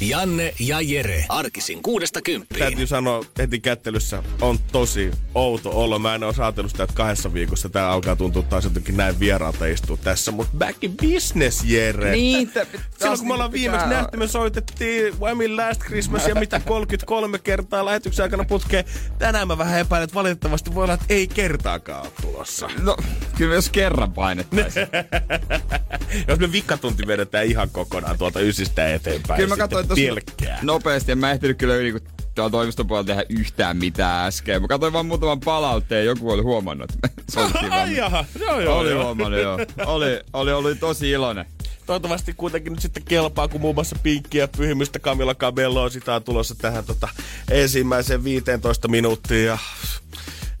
Janne ja Jere. Arkisin kuudesta kymppiin. Täytyy sanoa heti kättelyssä, on tosi outo olo. Mä en ole ajatellut sitä, että kahdessa viikossa tää alkaa tuntua taas jotenkin näin vieraalta istua tässä. Mutta back in business, Jere. Niin, Silloin kun me ollaan viimeksi nähty, me soitettiin Whammy Last Christmas ja mitä 33 kertaa lähetyksen aikana putkeen. Tänään mä vähän epäilen, että valitettavasti voi olla, että ei kertaakaan ole tulossa. No, kyllä jos kerran painettaisiin. Jos me vikkatunti vedetään ihan kokonaan tuolta ysistä eteenpäin. kyllä mä katsoin tossa pelkkää. nopeasti, en mä ehtinyt kyllä yli, kun toimiston puolella tehdä yhtään mitään äsken. Mä katsoin vaan muutaman palautteen, joku oli huomannut, soitettiin vaan. Ai jaha, joo joo. Oli joo. huomannut, joo. Oli, oli, oli tosi iloinen. Toivottavasti kuitenkin nyt sitten kelpaa, kun muun muassa Pinkki ja Pyhimystä Camilla Cabello sitä on tulossa tähän tota, ensimmäiseen 15 minuuttiin. Ja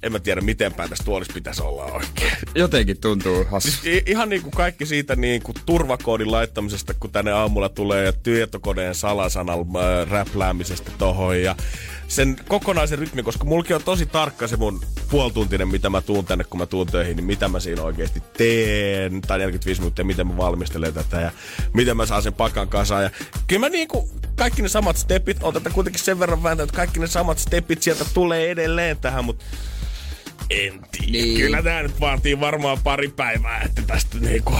en mä tiedä, miten päin tässä tuolissa pitäisi olla oikein. Jotenkin tuntuu hassu. Siis ihan niin kuin kaikki siitä niin kuin turvakoodin laittamisesta, kun tänne aamulla tulee ja tietokoneen salasanan äh, räpläämisestä tohon ja sen kokonaisen rytmi, koska mulki on tosi tarkka se mun puoltuntinen, mitä mä tuun tänne, kun mä tuun töihin, niin mitä mä siinä oikeasti teen, tai 45 minuuttia, miten mä valmistelen tätä ja miten mä saan sen pakan kasaan. Ja kyllä mä niinku, kaikki ne samat stepit, on tätä kuitenkin sen verran vääntänyt, että kaikki ne samat stepit sieltä tulee edelleen tähän, mutta en tiedä. Niin. Kyllä tää nyt vaatii varmaan pari päivää, että tästä niinku...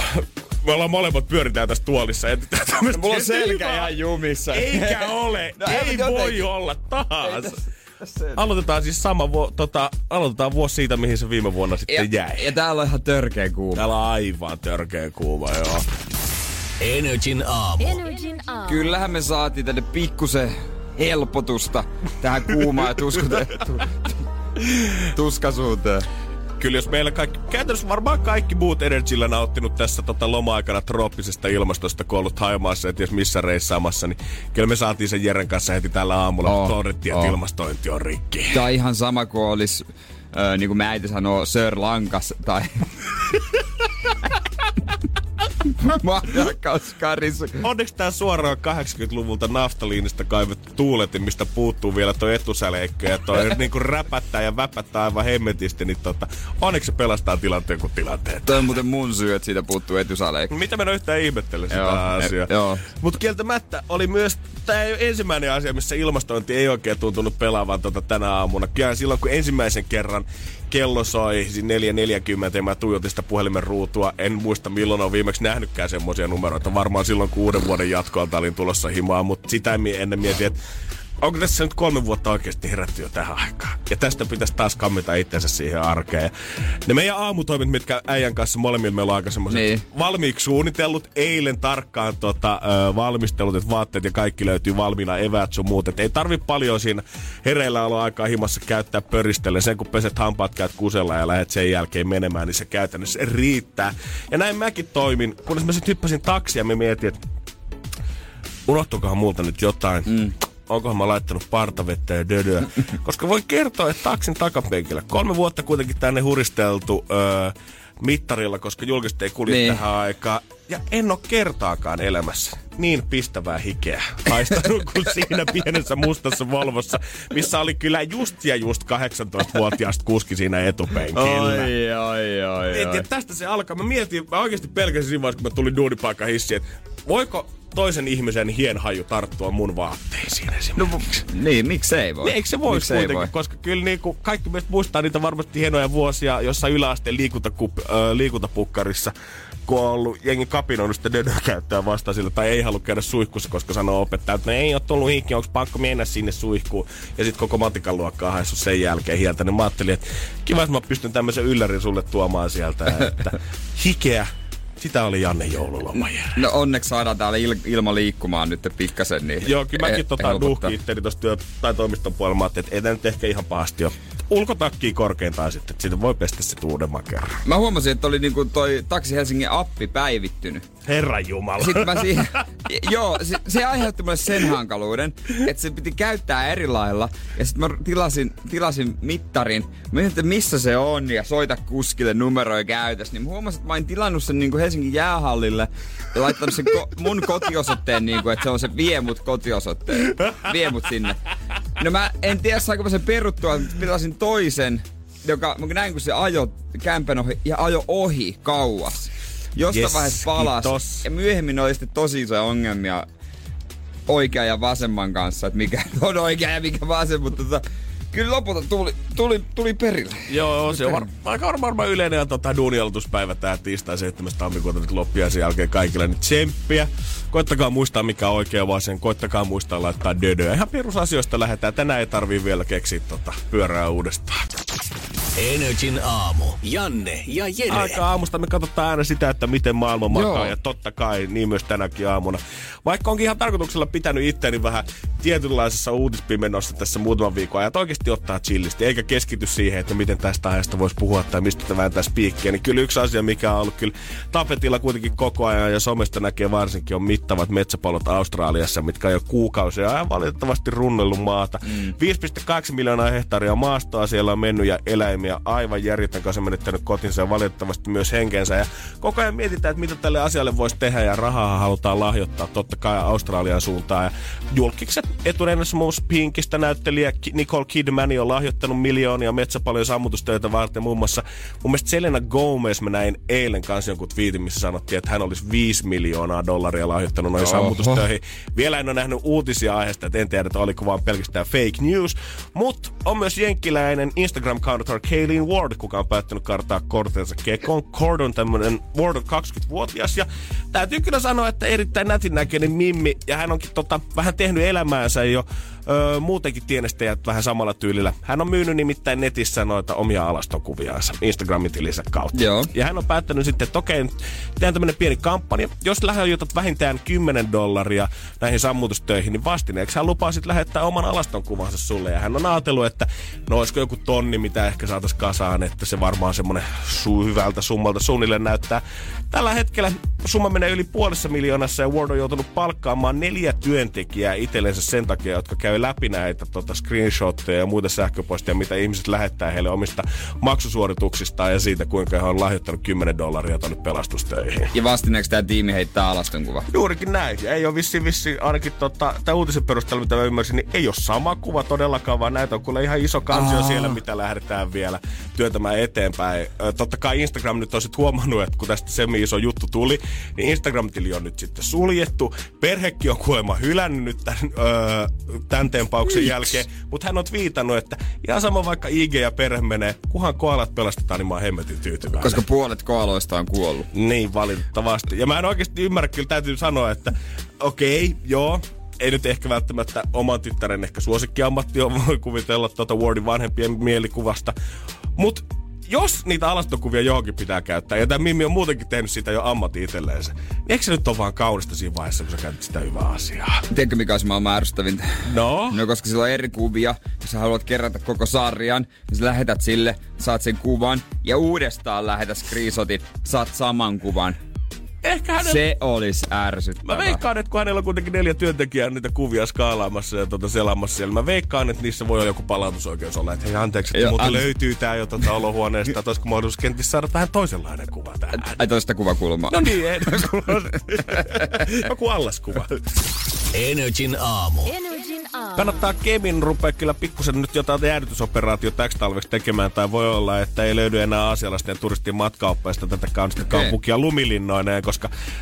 Me ollaan molemmat pyöritään tässä tuolissa. Ja tää tämmöstä- Mulla on selkä ihan jumissa. Eikä ole. No, ei jotenkin. voi olla taas. Aloitetaan siis sama vu- tota, aloitetaan vuosi siitä, mihin se viime vuonna sitten Ja, jäi. ja täällä on ihan törkeä kuuma. Täällä on aivan törkeä kuuma, joo. Energin aamu. Energin aamu. Kyllähän me saatiin tänne pikkusen helpotusta tähän kuumaan ja tuskutettu, tuskasuuteen. Kyllä jos meillä kaikki, käytännössä varmaan kaikki muut Energyllä nauttinut tässä tota loma-aikana trooppisesta ilmastosta, kun ollut Haimaassa ja ties missä reissaamassa, niin kyllä me saatiin sen Jeren kanssa heti tällä aamulla, Oh, oh, todettiin, että oh. ilmastointi on rikki. Tää on ihan sama kuin olisi, äh, niin kuin mä äiti sanoo, Sir Lankas tai... Mahdakkauskarissa. Onneksi tää suoraan 80-luvulta naftaliinista kaivettu tuuletin, mistä puuttuu vielä toi etusäleikkö ja toi niinku räpättää ja väpättää aivan hemmetisti, niin tota, onneksi se pelastaa tilanteen kuin tilanteet. Toi on muuten mun syy, että siitä puuttuu etusaleikko. Mitä mä en ole yhtään ihmettele sitä Joo, asiaa. e- joo. Mutta kieltämättä oli myös tämä ensimmäinen asia, missä ilmastointi ei oikein tuntunut pelaavan tota tänä aamuna. Kyllä silloin, kun ensimmäisen kerran kello soi siis 4.40 ja mä tuijotin sitä puhelimen ruutua. En muista milloin on viimeksi nähnytkään semmoisia numeroita. Varmaan silloin, kun uuden vuoden jatkoalta olin tulossa himaa, mutta sitä ennen mietin, että onko tässä nyt kolme vuotta oikeasti herätty jo tähän aikaan? Ja tästä pitäisi taas kammita itsensä siihen arkeen. Ne meidän aamutoimit, mitkä äijän kanssa molemmilla meillä on aika semmoiset Niin. valmiiksi suunnitellut, eilen tarkkaan tota, ö, valmistelut, että vaatteet ja kaikki löytyy valmiina, eväät sun muut. Et ei tarvi paljon siinä hereillä olla aikaa himassa käyttää pöristelle. Sen kun peset hampaat, käyt kusella ja lähdet sen jälkeen menemään, niin se käytännössä riittää. Ja näin mäkin toimin, kunnes mä sitten hyppäsin taksia ja mä mietin, että unohtukohan multa nyt jotain. Mm. Onkohan mä laittanut partavettä ja dödöä. Koska voi kertoa, että taksin takapenkillä. Kolme vuotta kuitenkin tänne huristeltu öö, mittarilla, koska julkiset ei kulje Niin. tähän aikaan. Ja en ole kertaakaan elämässä niin pistävää hikeä haistanut kuin siinä pienessä mustassa Volvossa, missä oli kyllä just ja just 18-vuotiaasta kuski siinä etupenkillä. Oi, oi, oi, oi. että tästä se alkaa. Mä mietin, mä oikeasti pelkäsin siinä vaiheessa, kun mä tulin duunipaikka hissiin, että voiko toisen ihmisen hienhaju tarttua mun vaatteisiin esimerkiksi. No, niin, miksei voi? Niin, eikö se voisi Miksei kuitenkin, voi? koska kyllä niinku, kaikki meistä muistaa niitä varmasti hienoja vuosia jossain yläasteen liikuntakup, äh, liikuntapukkarissa, kun on ollut jengi kapinoinut sitä dödöä käyttää vastaan sillä, tai ei halua käydä suihkussa, koska sanoo opettaja, että no ei ole tullut hikki, onko pakko mennä sinne suihkuun. Ja sitten koko matikan luokka on haissut sen jälkeen hieltä, niin mä ajattelin, että kiva, että mä pystyn tämmöisen yllärin sulle tuomaan sieltä, että hikeä, sitä oli Janne joululoma. No onneksi saadaan täällä il- ilma liikkumaan nyt pikkasen. Niin Joo, kyllä mäkin e- tota nuhki itteni tosta työ- tai toimiston puolella. Mä ajattelin, että ei tää nyt ehkä ihan pahasti ole. ulkotakki korkeintaan sitten, että siitä voi pestä se uudemman kerran. Mä huomasin, että oli niinku toi Taksi Helsingin appi päivittynyt. Herran Jumala. Sitten mä siihen, joo, se, se aiheutti mulle sen hankaluuden, että se piti käyttää eri lailla. Ja sitten mä tilasin, tilasin mittarin. Mä että missä se on ja soita kuskille numeroja käytös. Niin mä huomasin, että mä olin tilannut sen niinku Helsingin jäähallille ja laittanut sen ko- mun kotiosoitteen, niinku, että se on se vie mut kotiosoitteen. Vie mut sinne. No mä en tiedä, saanko mä sen peruttua, mutta tilasin toisen, joka mä näin kun se ajo kämpän ohi ja ajo ohi kauas. Jostain Yes, vaiheessa palas. kiitos. Ja myöhemmin oli sitten tosi isoja ongelmia oikean ja vasemman kanssa, että mikä on oikea ja mikä vasen, mutta tota, kyllä lopulta tuli, tuli, tuli perille. Joo, se on var, aika varmaan varmaan yleinen tota, duunialoituspäivä tää tiistai 7. tammikuuta nyt loppiaisen jälkeen kaikille nyt tsemppiä. Koittakaa muistaa mikä on oikea vasen, koittakaa muistaa laittaa dödöä. Ihan perusasioista lähdetään. Tänään ei tarvii vielä keksiä tota, pyörää uudestaan. Energin aamu. Janne ja Jere. Aika aamusta me katsotaan aina sitä, että miten maailma makaa Joo. ja totta kai niin myös tänäkin aamuna. Vaikka onkin ihan tarkoituksella pitänyt itseäni vähän tietynlaisessa uutispimenossa tässä muutaman viikon ajan, että oikeasti ottaa chillisti, eikä keskity siihen, että miten tästä aiheesta voisi puhua tai mistä tätä vääntää spiikkiä. Niin kyllä yksi asia, mikä on ollut kyllä tapetilla kuitenkin koko ajan ja somesta näkee varsinkin, on mittavat metsäpalot Australiassa, mitkä on jo kuukausia ajan valitettavasti runnellut maata. Mm. 5,2 miljoonaa hehtaaria maastoa siellä on mennyt ja eläimiä aivan järjetön kanssa menettänyt kotinsa ja valitettavasti myös henkensä. Ja koko ajan mietitään, että mitä tälle asialle voisi tehdä ja rahaa halutaan lahjoittaa totta kai Australian suuntaan. Ja julkikset etunenässä muun Pinkistä näyttelijä Nicole Kidman on lahjoittanut miljoonia metsäpalojen sammutustöitä varten. Muun muassa mun mielestä Selena Gomez mä näin eilen kanssa jonkun twiitin, missä sanottiin, että hän olisi 5 miljoonaa dollaria lahjoittanut noihin sammutustöihin. Vielä en ole nähnyt uutisia aiheesta, että en tiedä, että oliko vaan pelkästään fake news. Mutta on myös jenkkiläinen Instagram-counter Kayleen Ward, kuka on päättänyt kartaa kortensa kekoon. Cord on tämmönen, Ward on 20-vuotias ja täytyy kyllä sanoa, että erittäin nätin näköinen mimmi. Ja hän onkin tota, vähän tehnyt elämäänsä jo öö, muutenkin tienestäjät vähän samalla tyylillä. Hän on myynyt nimittäin netissä noita omia alastonkuviaansa Instagramin tilinsä kautta. Joo. Ja hän on päättänyt sitten, että okei, tehdään tämmönen pieni kampanja. Jos lahjoitat vähintään 10 dollaria näihin sammutustöihin, niin vastineeksi hän lupaa sitten lähettää oman alaston kuvansa sulle. Ja hän on ajatellut, että no olisiko joku tonni, mitä ehkä saataisiin kasaan, että se varmaan semmonen su- hyvältä summalta suunnilleen näyttää. Tällä hetkellä summa menee yli puolessa miljoonassa ja Ward on joutunut palkkaamaan neljä työntekijää itsellensä sen takia, jotka käy läpi näitä tota, screenshotteja ja muita sähköpostia, mitä ihmiset lähettää heille omista maksusuorituksistaan ja siitä, kuinka he on lahjoittanut 10 dollaria tonne pelastustöihin. Ja vastineeksi tämä tiimi heittää alaston kuva. Juurikin näin. Ja ei ole vissi, vissi ainakin tota, tämän uutisen perusteella, mitä mä ymmärsin, niin ei ole sama kuva todellakaan, vaan näitä on kyllä ihan iso kansio Aa. siellä, mitä lähdetään vielä työntämään eteenpäin. Totta kai Instagram nyt on sit huomannut, että kun tästä semi iso juttu tuli, niin Instagram-tili on nyt sitten suljettu. Perhekin on kuulemma hylännyt nyt tämän, öö, tämän tempauksen jälkeen, mutta hän on viitannut, että ihan sama vaikka IG ja perhe menee, kunhan koalat pelastetaan, niin mä oon hemmetin tyytyväinen. Koska puolet koaloista on kuollut. Niin, valitettavasti. Ja mä en oikeasti ymmärrä, kyllä täytyy sanoa, että okei, okay, joo, ei nyt ehkä välttämättä oman tyttären ehkä suosikkiammatti on, voi kuvitella tuota Wardin vanhempien mielikuvasta. Mutta jos niitä alastokuvia johonkin pitää käyttää, ja tämä Mimmi on muutenkin tehnyt sitä jo ammatti itselleensä, niin eikö se nyt ole vaan kaunista siinä vaiheessa, kun sä käytät sitä hyvää asiaa? Tiedätkö mikä olisi maailman ärsyttävintä? No? No koska sillä on eri kuvia, jos sä haluat kerätä koko sarjan, niin sä lähetät sille, saat sen kuvan ja uudestaan lähetät screenshotit, saat saman kuvan. Ehkä hänellä... Se olisi ärsyttävää. Mä veikkaan, että kun hänellä on kuitenkin neljä työntekijää niitä kuvia skaalaamassa ja tota selaamassa siellä, mä veikkaan, että niissä voi olla joku palautusoikeus olla, että hei anteeksi, että multa an- löytyy tää jo tota olohuoneesta, että olisiko mahdollisuus kenties saada vähän toisenlainen kuva tähän. Ai toista kuvakulmaa. No niin, ei, joku allaskuva. Energin aamu. Kannattaa Kemin rupea kyllä pikkusen nyt jotain jäädytysoperaatio täksi talveksi tekemään, tai voi olla, että ei löydy enää aasialaisten turistien matkaoppeista tätä kaunista Okei. kaupunkia lumilinnoineen, koska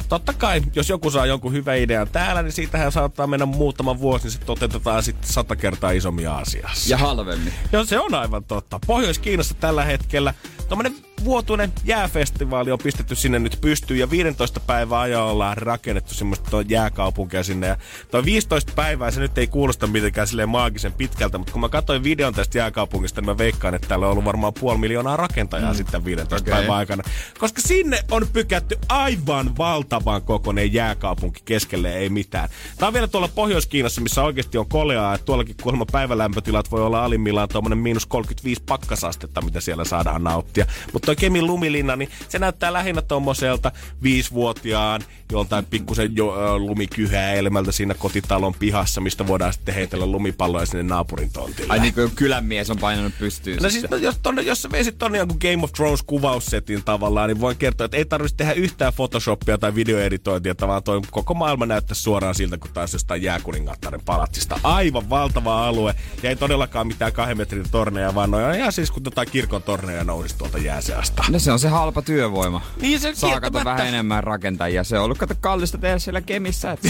totta kai, jos joku saa jonkun hyvän idean täällä, niin siitähän saattaa mennä muutama vuosi, niin se toteutetaan sitten sata kertaa isommin Aasiassa. Ja halvemmin. Joo, se on aivan totta. Pohjois-Kiinassa tällä hetkellä tommonen vuotuinen jääfestivaali on pistetty sinne nyt pystyyn ja 15 päivää ajan ollaan rakennettu semmoista jääkaupunkia sinne. Ja toi 15 päivää, se nyt ei kuulosta mitenkään silleen maagisen pitkältä, mutta kun mä katsoin videon tästä jääkaupungista, niin mä veikkaan, että täällä on ollut varmaan puoli miljoonaa rakentajaa mm. sitten 15 okay. päivän aikana. Koska sinne on pykätty aivan valtavan kokoinen jääkaupunki keskelle ei mitään. Tää on vielä tuolla Pohjois-Kiinassa, missä oikeasti on koleaa, että tuollakin kuulemma päivälämpötilat voi olla alimmillaan tuommoinen miinus 35 pakkasastetta, mitä siellä saadaan nauttia. Mutta toi Kemin lumilinna, niin se näyttää lähinnä tuommoiselta viisivuotiaan joltain pikkusen jo, lumikyhäelmältä siinä kotitalon pihassa, mistä voidaan sitten heitellä lumipalloja sinne naapurin tontille. Ai niin kuin kylänmies on painanut pystyyn. No siis, no, jos, tonne, jos sä veisit tonne jonkun Game of Thrones kuvaussetin tavallaan, niin voin kertoa, että ei tarvitsisi tehdä yhtään Photoshopia tai videoeditointia, vaan toi koko maailma näyttää suoraan siltä, kun taas jostain jääkuningattaren palatsista. Aivan valtava alue, ja ei todellakaan mitään kahden metrin torneja, vaan noin ihan siis kun tota kirkon torneja nousisi tuolta jääseasta. No se on se halpa työvoima. Niin se Saa kato vähän enemmän rakentajia. Se on ollut kato kallista tehdä siellä Kemissä. Että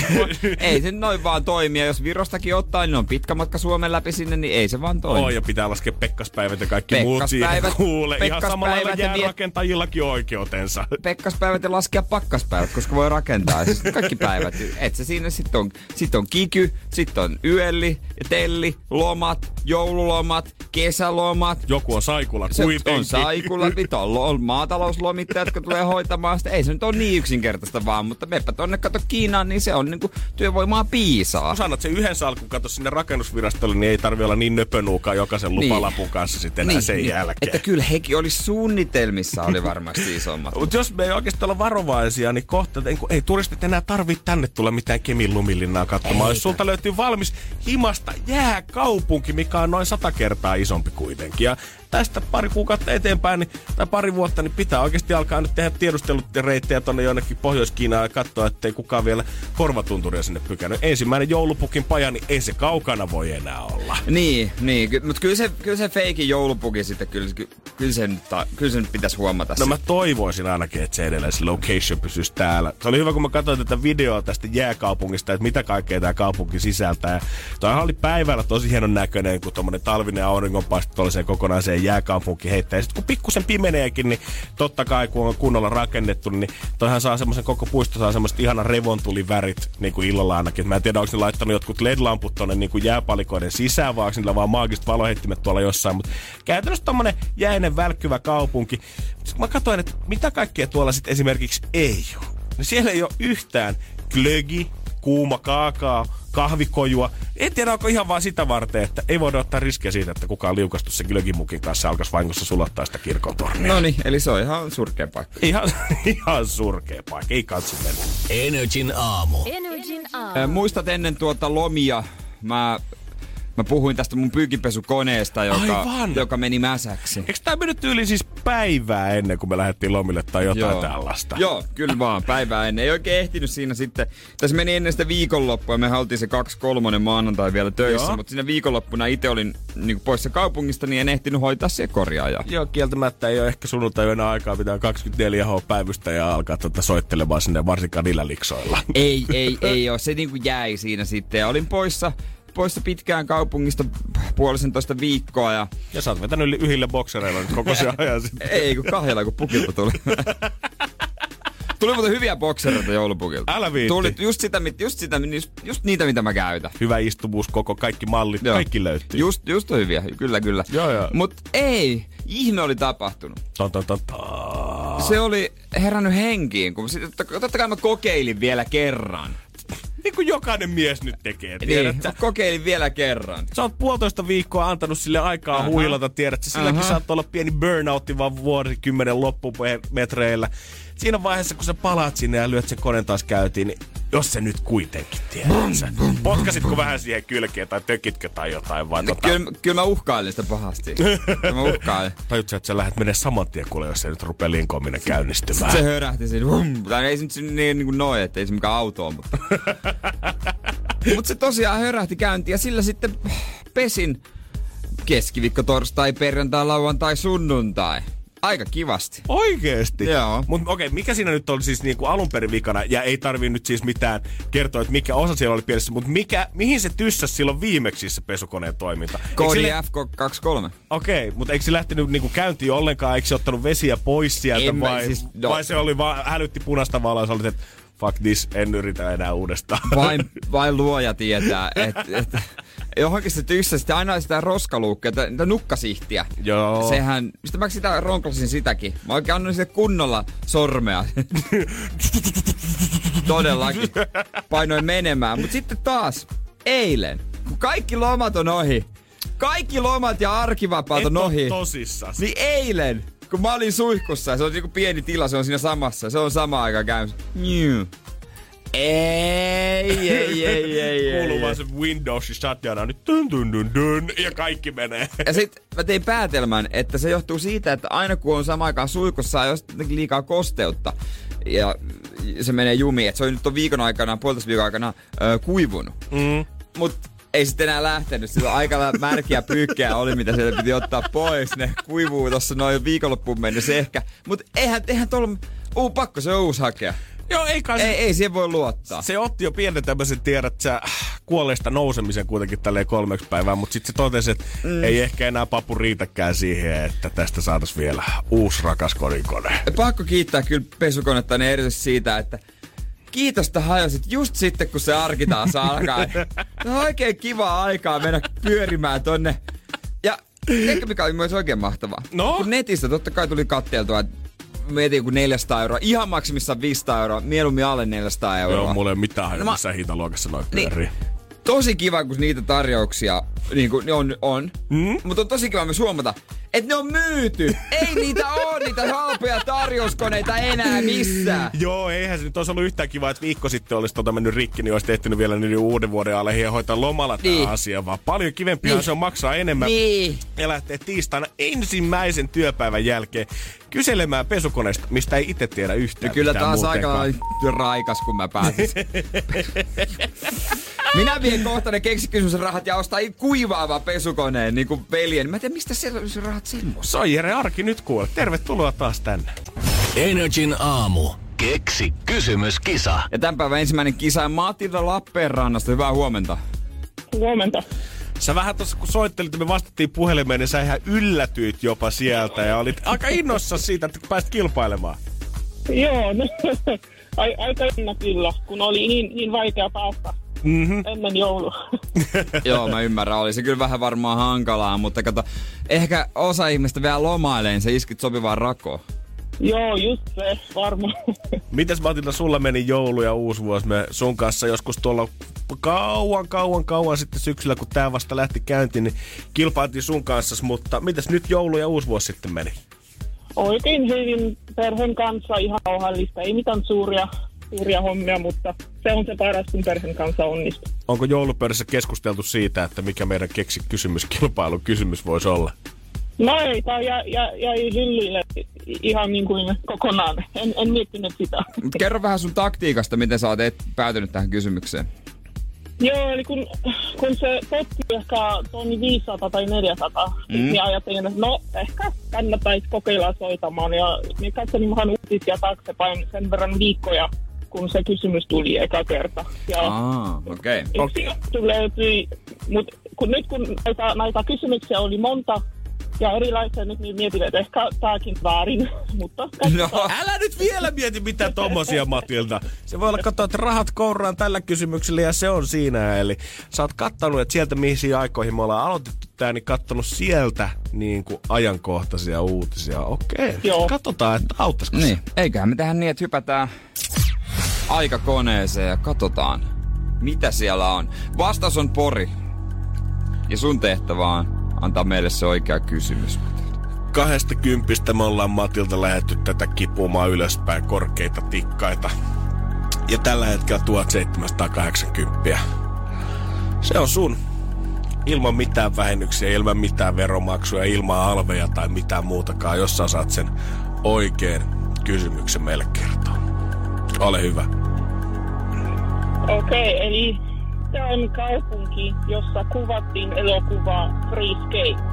ei se noin vaan toimia. Jos Virostakin ottaa, niin on pitkä matka Suomen läpi sinne, niin ei se vaan toimi. Oh, ja pitää laskea pekkaspäivät ja kaikki muut siihen kuule. Ihan samalla lailla jäärakentajillakin oikeutensa. Pekkaspäivät ja laskea pakkaspäivät, koska voi rakentaa. Siis kaikki päivät. Et se siinä sitten on, sit on kiky, sitten on yölli, telli, lomat, joululomat, kesälomat. Joku on saikulla kuitenkin. on saikulla, pitää on maatalouslomittajat, jotka tulee hoitamaan sitä. Ei se nyt ole niin yksinkertaista vaan, mutta meppä tonne kato Kiinaan, niin se on niinku työvoimaa piisaa. Kun sanot, se yhden salkun kato sinne rakennusvirastolle, niin ei tarvi olla niin nöpönuuka jokaisen niin. lupalapun niin. kanssa sitten niin, sen niin. jälkeen. Että kyllä hekin oli suunnitelmissa, oli varmasti isommat. Mutta jos me ei oikeasti olla varovaisia, niin kohta, ei, ei turistit enää tarvitse tänne tulla mitään Kemin lumilinnaa katsomaan. Ei. Jos sulta löytyy valmis himasta jääkaupunki, mikä on noin sata kertaa isompi kuitenkin. Ja tästä pari kuukautta eteenpäin niin, tai pari vuotta, niin pitää oikeasti alkaa nyt tehdä tiedustelureittejä tonne jonnekin Pohjois-Kiinaan ja katsoa, ettei kukaan vielä korvatunturia sinne pykännyt. Ensimmäinen joulupukin paja, niin ei se kaukana voi enää olla. Niin, niin ky- mutta kyllä se, kyllä se feikin joulupuki sitten, kyllä, ky- kyllä, sen, ta- kyllä sen pitäisi huomata. No mä toivoisin ainakin, että se edelleen se location pysyisi täällä. Se oli hyvä, kun mä katsoin tätä videoa tästä jääkaupungista, että mitä kaikkea tämä kaupunki sisältää. Toihan oli päivällä tosi hienon näköinen, kun tuommoinen talvinen auringonpaisto tuollaiseen kokonaiseen jääkaupunki heittää. Ja sitten kun pikkusen pimeneekin, niin totta kai kun on kunnolla rakennettu, niin toihan saa semmoisen koko puisto saa semmoista ihana revontulivärit niin kuin illalla ainakin. Mä en tiedä, onko ne laittanut jotkut LED-lamput tonne niin kuin jääpalikoiden sisään, vai onko niillä vaan maagiset valoheittimet tuolla jossain. Mutta käytännössä tommonen jäinen välkkyvä kaupunki. Sitten mä katsoin, että mitä kaikkea tuolla sitten esimerkiksi ei ole. Niin siellä ei ole yhtään glögi, kuuma kaakaa, kahvikojua. En tiedä, onko ihan vaan sitä varten, että ei voida ottaa riskiä siitä, että kukaan liukastu se glögimukin kanssa alkaisi vahingossa sulattaa sitä kirkon tornia. No niin, eli se on ihan surkea paikka. Ihan, ihan surkea paikka, ei katso mennä. Energin aamu. Energin aamu. Äh, muistat ennen tuota lomia, mä Mä puhuin tästä mun pyykinpesukoneesta, joka, joka meni mäsäksi. Eikö tää mennyt yli siis päivää ennen kuin me lähdettiin lomille tai jotain Joo. tällaista? Joo, kyllä vaan, päivää ennen. Ei oikein ehtinyt siinä sitten. Tässä meni ennen sitä viikonloppua, me haltiin se 2-3 maanantai vielä töissä, Joo. mutta siinä viikonloppuna itse olin niin poissa kaupungista, niin en ehtinyt hoitaa se korjaaja. Joo, kieltämättä ei ole ehkä sunnuntai enää aikaa pitää 24 h päivystä ja alkaa tuota soittelemaan sinne varsinkaan niillä liksoilla. Ei, ei, ei ole. Se niin kuin jäi siinä sitten. Ja olin poissa poissa pitkään kaupungista puolisentoista viikkoa. Ja, ja sä oot vetänyt yhille boksereilla nyt koko se ajan sitten. Ei, kun kahdella, kun pukilta tuli. Tuli muuten hyviä boksereita joulupukilta. Älä viitti. Tuli just, sitä, just, sitä, just niitä, mitä mä käytän. Hyvä istuvuus, koko kaikki mallit, joo. kaikki löytyy. Just, just on hyviä, kyllä kyllä. Joo, joo. Mut ei, ihme oli tapahtunut. Totta, totta. Se oli herännyt henkiin, kun totta kai mä kokeilin vielä kerran. Niin kuin jokainen mies nyt tekee, tiedät niin, kokeilin vielä kerran. Sä oot puolitoista viikkoa antanut sille aikaa uh-huh. huilata, tiedät Silläkin uh-huh. saattaa olla pieni burnoutti vaan vuosikymmenen loppumetreillä siinä vaiheessa, kun sä palaat sinne ja lyöt sen koneen taas käytiin, niin jos se nyt kuitenkin tiedät sä. Potkasitko vähän siihen kylkeen tai tökitkö tai jotain vai tota... Kyllä, kyllä mä uhkailin sitä pahasti. Kyllä mä uhkailin. Tajut että sä lähdet menee saman tien kuule, jos se nyt rupeaa linkoaminen käynnistymään. Se hörähti siinä. Tai ei se nyt niin, niin kuin noin, että ei se mikään auto on, mutta... mutta se tosiaan hörähti käyntiin ja sillä sitten pesin keskiviikko, torstai, perjantai, lauantai, sunnuntai aika kivasti. Oikeesti? Joo. Mutta okei, okay, mikä siinä nyt oli siis niinku alun perin vikana, ja ei tarvi nyt siis mitään kertoa, että mikä osa siellä oli pielessä, mutta mikä, mihin se tyssäs silloin viimeksi se pesukoneen toiminta? Koodi sille- F23. Okei, okay, mutta eikö se lähtenyt niinku käyntiin ollenkaan? Eikö se ottanut vesiä pois sieltä En mä vai, siis- no- vai se oli vaan hälytti punaista valoa ja sä olit, että fuck this, en yritä enää uudestaan. Vain, vain luoja tietää, että et, johonkin se sitten aina sitä roskaluukkia, tätä nukkasihtiä. Joo. Sehän, mistä mä sitä ronklasin sitäkin. Mä oikein annoin sille kunnolla sormea. Todellakin. Painoin menemään. Mutta sitten taas, eilen, kun kaikki lomat on ohi. Kaikki lomat ja arkivapaat Et on ohi. tosissas. Niin eilen, kun mä olin suihkussa, se on niinku pieni tila, se on siinä samassa, se on sama aika käynnissä. New. Ei, ei, ei, ei, Kuuluu ei, vaan ei. se Windows shutdown on nyt dun dun dun dun, ja kaikki menee. Ja sit mä tein päätelmän, että se johtuu siitä, että aina kun on sama aikaan suihkussa, on jotenkin liikaa kosteutta. Ja se menee jumiin, että se on nyt on viikon aikana, puolitoista viikon aikana ö, kuivunut. Mm. Mut ei sitten enää lähtenyt. Sillä aika märkiä pyykkejä oli, mitä sieltä piti ottaa pois. Ne kuivuu tossa noin viikonloppuun mennessä ehkä. Mut eihän, eihän tuolla... Uu, pakko se uusi hakea. Joo, ei kai Ei, se, ei siihen voi luottaa. se otti jo pienen tämmöisen tiedät sä kuolleesta nousemisen kuitenkin tälleen kolmeksi päivää, mutta sitten se totesi, että mm. ei ehkä enää papu riitäkään siihen, että tästä saataisiin vielä uusi rakas kodikone. Pakko kiittää kyllä pesukonetta niin erityisesti siitä, että kiitos, että hajosit just sitten, kun se arki taas alkaa. On oikein kiva aikaa mennä pyörimään tonne. Ja ehkä mikä oli myös oikein mahtavaa. No? Kun netistä totta kai tuli katteltua, että mietin joku 400 euroa, ihan maksimissaan 500 euroa, mieluummin alle 400 euroa. Joo, mulla ei ole mitään No mä- missä hintaluokassa noin Niin. pyörii. Tosi kiva, kun niitä tarjouksia niin kuin on, on. Mm? mutta on tosi kiva myös huomata, että ne on myyty. Ei niitä ole, niitä halpoja tarjouskoneita enää missään. Joo, eihän se nyt olisi ollut yhtään kiva, että viikko sitten olisi tota mennyt rikki, niin olisi tehty vielä niiden uuden vuoden alle ja hoitaa lomalla tämä Niin. asia, vaan paljon kivempiä Niin. se on maksaa enemmän. Niin. Ja lähtee tiistaina ensimmäisen työpäivän jälkeen kyselemään pesukoneesta, mistä ei itse tiedä yhtään Ja kyllä mitään taas aika raikas, kun mä pääsin. Minä vien kohta ne keksikysymysrahat ja ostaa kuivaava pesukoneen, niin kuin veljen. Mä en tiedä, mistä siellä olisi rahat semmoista. Se on Jere Arki nyt kuule. Tervetuloa taas tänne. Energin aamu. Keksi kysymyskisa. Ja tämän päivän ensimmäinen kisa on Matilda Lappeenrannasta. Hyvää huomenta. Huomenta. Sä vähän tuossa kun soittelit ja me vastattiin puhelimeen, niin sä ihan yllätyit jopa sieltä ja olit aika innossa siitä, että pääsit kilpailemaan. Joo, no, ai, aika jännä kyllä, kun oli niin, niin vaikea päästä mm-hmm. ennen joulua. Joo, mä ymmärrän. Oli se kyllä vähän varmaan hankalaa, mutta kato, ehkä osa ihmistä vielä lomailee, niin se iskit sopivaan rakoon. Joo, just se, varmaan. Mites Matilda, sulla meni joulu ja uusi vuosi? Me sun kanssa joskus tuolla kauan, kauan, kauan sitten syksyllä, kun tää vasta lähti käyntiin, niin kilpailtiin sun kanssa, mutta mitäs nyt joulu ja uusi vuosi sitten meni? Oikein hyvin perheen kanssa, ihan rauhallista. Ei mitään suuria, suuria hommia, mutta se on se paras, kun perheen kanssa onnistuu. Onko joulupöydässä keskusteltu siitä, että mikä meidän keksi kysymyskilpailun kysymys voisi olla? No ei, tämä jäi, jäi, jäi ihan niin kuin kokonaan. En, en miettinyt sitä. Kerro vähän sun taktiikasta, miten sä oot päätynyt tähän kysymykseen. Joo, eli kun, kun se potti ehkä tonni 500 tai 400, mm. niin ajattelin, että no ehkä kannattaisi kokeilla soitamaan. Ja niin katsoin vähän uutisia taaksepäin sen verran viikkoja, kun se kysymys tuli eka kerta. Ja Aa, okei. Okay. juttu löytyi, mutta kun nyt kun näitä, näitä kysymyksiä oli monta ja erilaisia, nyt niin mietin, että ehkä tämäkin väärin, mutta No, Älä nyt vielä mieti mitään tommosia, Matilda. Se voi olla katsoa, että rahat kouraan tällä kysymyksellä ja se on siinä. Eli sä oot kattanut, että sieltä mihin aikoihin me ollaan aloitettu tää, niin kattonut sieltä niin kuin ajankohtaisia uutisia. Okei, Joo. katsotaan, että auttaisiko se. niin. Eiköhän me tähän niin, että hypätään aikakoneeseen ja katsotaan, mitä siellä on. Vastaus on Pori. Ja sun tehtävä on antaa meille se oikea kysymys. Kahdesta kympistä me ollaan Matilta lähetty tätä kipumaan ylöspäin korkeita tikkaita. Ja tällä hetkellä 1780. Se on sun. Ilman mitään vähennyksiä, ilman mitään veromaksuja, ilman alveja tai mitään muutakaan, jos sä saat sen oikein kysymyksen meille kertoa. Ole hyvä. Okei, okay, eli se on kaupunki, jossa kuvattiin elokuva Free Skate.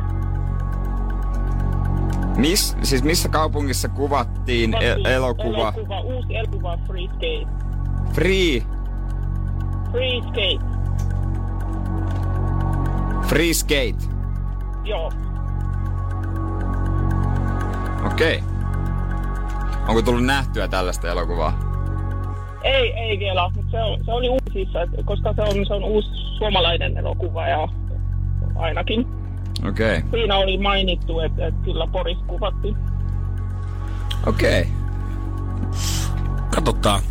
Miss, siis missä kaupungissa kuvattiin el- elokuva? Elokuva, uusi elokuva Free Skate. Free, Free Skate, free skate. joo. Okei. Okay. Onko tullut nähtyä tällaista elokuvaa? Ei, ei vielä, mutta se, on, se oli uusissa, et- koska se on, se on uusi suomalainen elokuva ja ainakin. Okei. Okay. Siinä oli mainittu, että, että kyllä Poris kuvattiin. Okei. Okay. Katsotaan,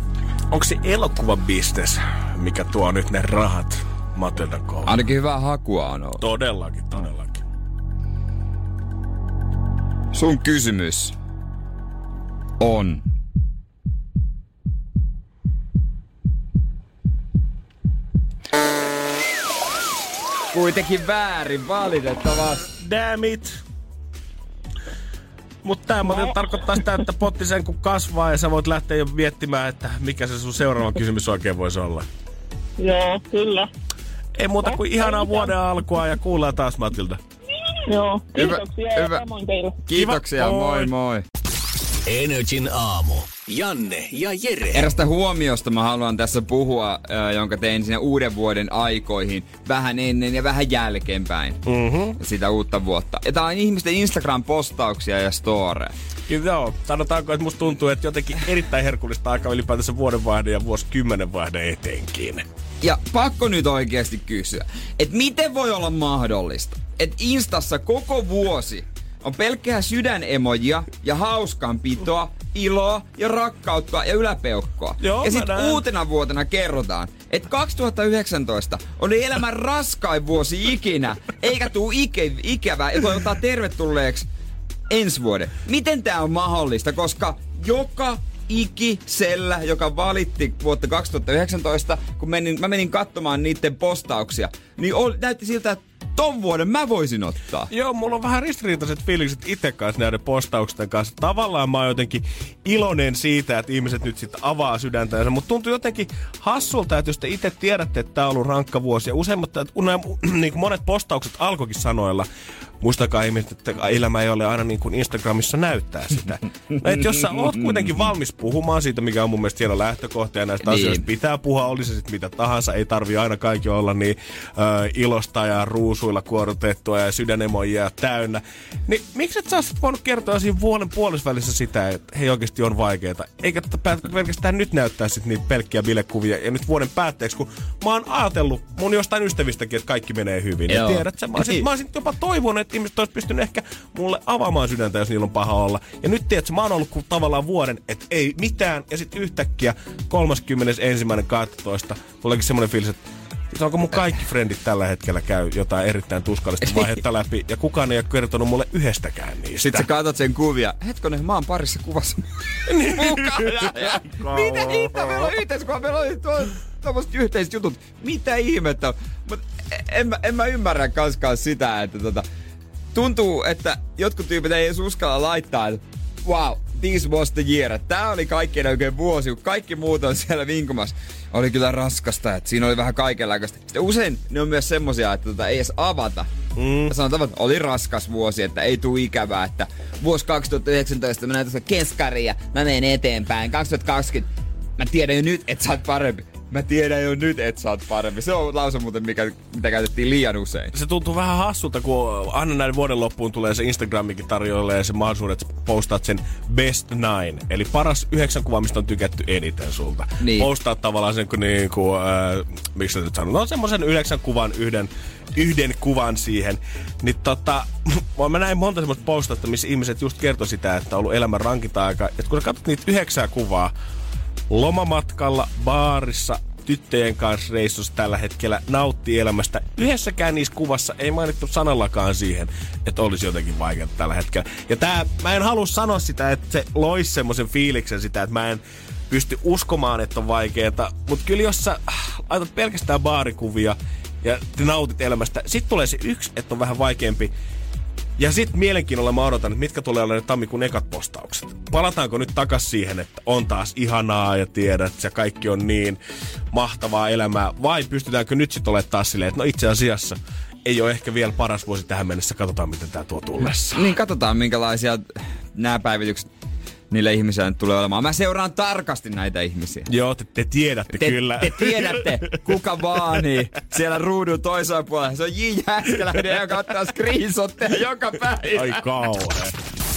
onko se elokuvabisnes, mikä tuo nyt ne rahat Matildan kouluun? Ainakin hyvää hakua on ollut. Todellakin, todellakin. Sun kysymys on... Kuitenkin väärin, valitettavasti. Damn it! Mutta tämä no. tarkoittaa sitä, että potti sen kun kasvaa ja sä voit lähteä jo miettimään, että mikä se sun seuraava kysymys oikein voisi olla. Joo, kyllä. Ei muuta kuin ihanaa vuoden alkua ja kuullaan taas Matilda. Joo, Hyvä- kiitoksia ja hyvä. samoin teille. Kiitoksia, Kiva, moi moi. moi. Energin aamu. Janne ja Jere. Erästä huomiosta mä haluan tässä puhua, jonka tein sinne uuden vuoden aikoihin, vähän ennen ja vähän jälkeenpäin Mhm. sitä uutta vuotta. Ja tää on ihmisten Instagram-postauksia ja storeja. Joo, sanotaanko, että musta tuntuu, että jotenkin erittäin herkullista aikaa ylipäätänsä vuodenvaihde ja vuosikymmenen vaihde etenkin. Ja pakko nyt oikeasti kysyä, että miten voi olla mahdollista, että Instassa koko vuosi on pelkkää sydänemojia ja hauskanpitoa, iloa ja rakkautta ja yläpeukkoa. Joo, ja sitten uutena vuotena kerrotaan, että 2019 oli elämän raskain vuosi ikinä, eikä tuu ike, ikävää ja toivotaan tervetulleeksi ensi vuoden. Miten tämä on mahdollista, koska joka ikisellä, joka valitti vuotta 2019, kun menin, mä menin katsomaan niiden postauksia, niin oli, näytti siltä, että ton vuoden mä voisin ottaa. Joo, mulla on vähän ristiriitaiset fiilikset itse kanssa näiden postausten kanssa. Tavallaan mä oon jotenkin iloinen siitä, että ihmiset nyt sitten avaa sydäntänsä, mutta tuntuu jotenkin hassulta, että jos te itse tiedätte, että tämä on ollut rankka vuosi, ja useimmat, että niin monet postaukset alkoikin sanoilla, muistakaa ihmiset, että elämä ei ole aina niin kuin Instagramissa näyttää sitä. No, että jos sä oot kuitenkin valmis puhumaan siitä, mikä on mun mielestä hieno lähtökohta, ja näistä Niin. asioista pitää puhua, oli se sitten mitä tahansa, ei tarvi aina kaikki olla niin ö, ilosta ja ruusuilla kuorutettua ja sydänemoja täynnä. Niin miksi et sä sit voinut kertoa siinä vuoden puolisvälissä sitä, että hei oikeasti on vaikeeta, eikä pelkästään nyt näyttää sit niitä pelkkiä bilekuvia ja nyt vuoden päätteeksi, kun mä oon ajatellut mun jostain ystävistäkin, että kaikki menee hyvin. Ja tiedät sä, mä olisin, mä olisin jopa toivonut, että ihmiset olisi pystynyt ehkä mulle avaamaan sydäntä, jos niillä on paha olla. Ja nyt tiedät, mä oon ollut tavallaan vuoden, että ei mitään, ja sitten yhtäkkiä 31.12. tuleekin semmoinen fiilis, että se onko mun kaikki frendit tällä hetkellä käy jotain erittäin tuskallista vaihetta läpi, ja kukaan ei ole kertonut mulle yhdestäkään niistä. Sitten sä katsot sen kuvia. Hetkonen, mä oon parissa kuvassa mukana. Ja Mitä hittoa meillä on yhteiskuva? Meillä on tuo- tuommoiset yhteiset jutut. Mitä ihmettä? Mutta en, mä- en mä ymmärrä kanskaan sitä, että tota, tuntuu, että jotkut tyypit ei edes uskalla laittaa, että wow, this was the year. Tää oli kaikkien oikein vuosi, kun kaikki muut on siellä vinkumassa. Oli kyllä raskasta, että siinä oli vähän kaikenlaista. Sitten usein ne on myös semmosia, että tota, ei edes avata. Mm. Ja sanotaan, että oli raskas vuosi, että ei tule ikävää, että vuosi 2019 mä näen tässä keskariin ja mä menen eteenpäin. 2020, mä tiedän jo nyt, että sä oot parempi. Mä tiedän jo nyt, että sä oot parempi. Se on lause muuten, mikä, mitä käytettiin liian usein. se tuntuu vähän hassulta, kun aina näin vuoden loppuun tulee se Instagramikin tarjoilee se mahdollisuudet, että postaat sen best nine. Eli paras yhdeksän kuva, mistä on tykätty eniten sulta. Niin. Postaat tavallaan sen, kun niin kuin, äh, miksi sä nyt sanot, no semmoisen yhdeksän kuvan yhden, yhden kuvan siihen. Niin tota, mä näin monta semmoista postausta, missä ihmiset just kertoi sitä, että on ollut elämän rankinta aika. Että kun sä katsot niitä yhdeksää kuvaa, lomamatkalla, baarissa, tyttöjen kanssa reissussa tällä hetkellä, nauttii elämästä. Yhdessäkään niissä kuvassa ei mainittu sanallakaan siihen, että olisi jotenkin vaikeaa tällä hetkellä. Ja tää, mä en halua sanoa sitä, että se loisi semmoisen fiiliksen sitä, että mä en pysty uskomaan, että on vaikeeta. Mutta kyllä jos sä äh, laitat pelkästään baarikuvia ja nautit elämästä, sit tulee se yksi, että on vähän vaikeampi. Ja sitten mielenkiinnolla mä odotan, että mitkä tulee olemaan tammikuun ekat postaukset. Palataanko nyt takas siihen, että on taas ihanaa ja tiedät, ja kaikki on niin mahtavaa elämää, vai pystytäänkö nyt sitten olemaan taas silleen, että no itse asiassa ei ole ehkä vielä paras vuosi tähän mennessä. Katsotaan, miten tämä tuo tullessa. Niin katsotaan, minkälaisia nämä päivitykset niille ihmisille nyt tulee olemaan. Mä seuraan tarkasti näitä ihmisiä. Joo, te, te tiedätte Te, kyllä. te tiedätte, kuka vaanii siellä ruudun toisella puolella. Se on J. Jäskeläinen, joka ottaa screenshotteja joka päivä. Ai kauhe.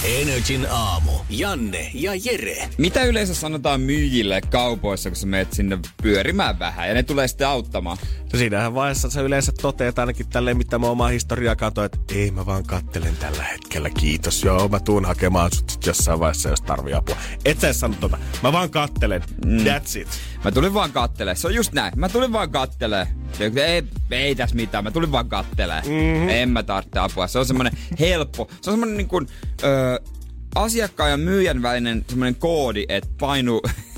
Energin aamu. Janne ja Jere. Mitä yleensä sanotaan myyjille kaupoissa, kun sä menet sinne pyörimään vähän ja ne tulee sitten auttamaan? No siinähän vaiheessa sä yleensä toteat ainakin tälleen, mitä mä omaa historiaa katsoin, että ei mä vaan kattelen tällä hetkellä, kiitos. Joo, mä tuun hakemaan sut sit jossain vaiheessa, jos tarvii apua. Et sä sano tota, mä vaan kattelen. Mm. That's it. Mä tulin vaan kattelee. Se on just näin. Mä tulin vaan kattelee. Ei, ei tässä mitään. Mä tulin vaan kattelee. Mm-hmm. En mä tarvitse apua. Se on semmonen helppo. Se on semmonen niin kuin, ö, asiakkaan ja myyjän välinen semmonen koodi, että painu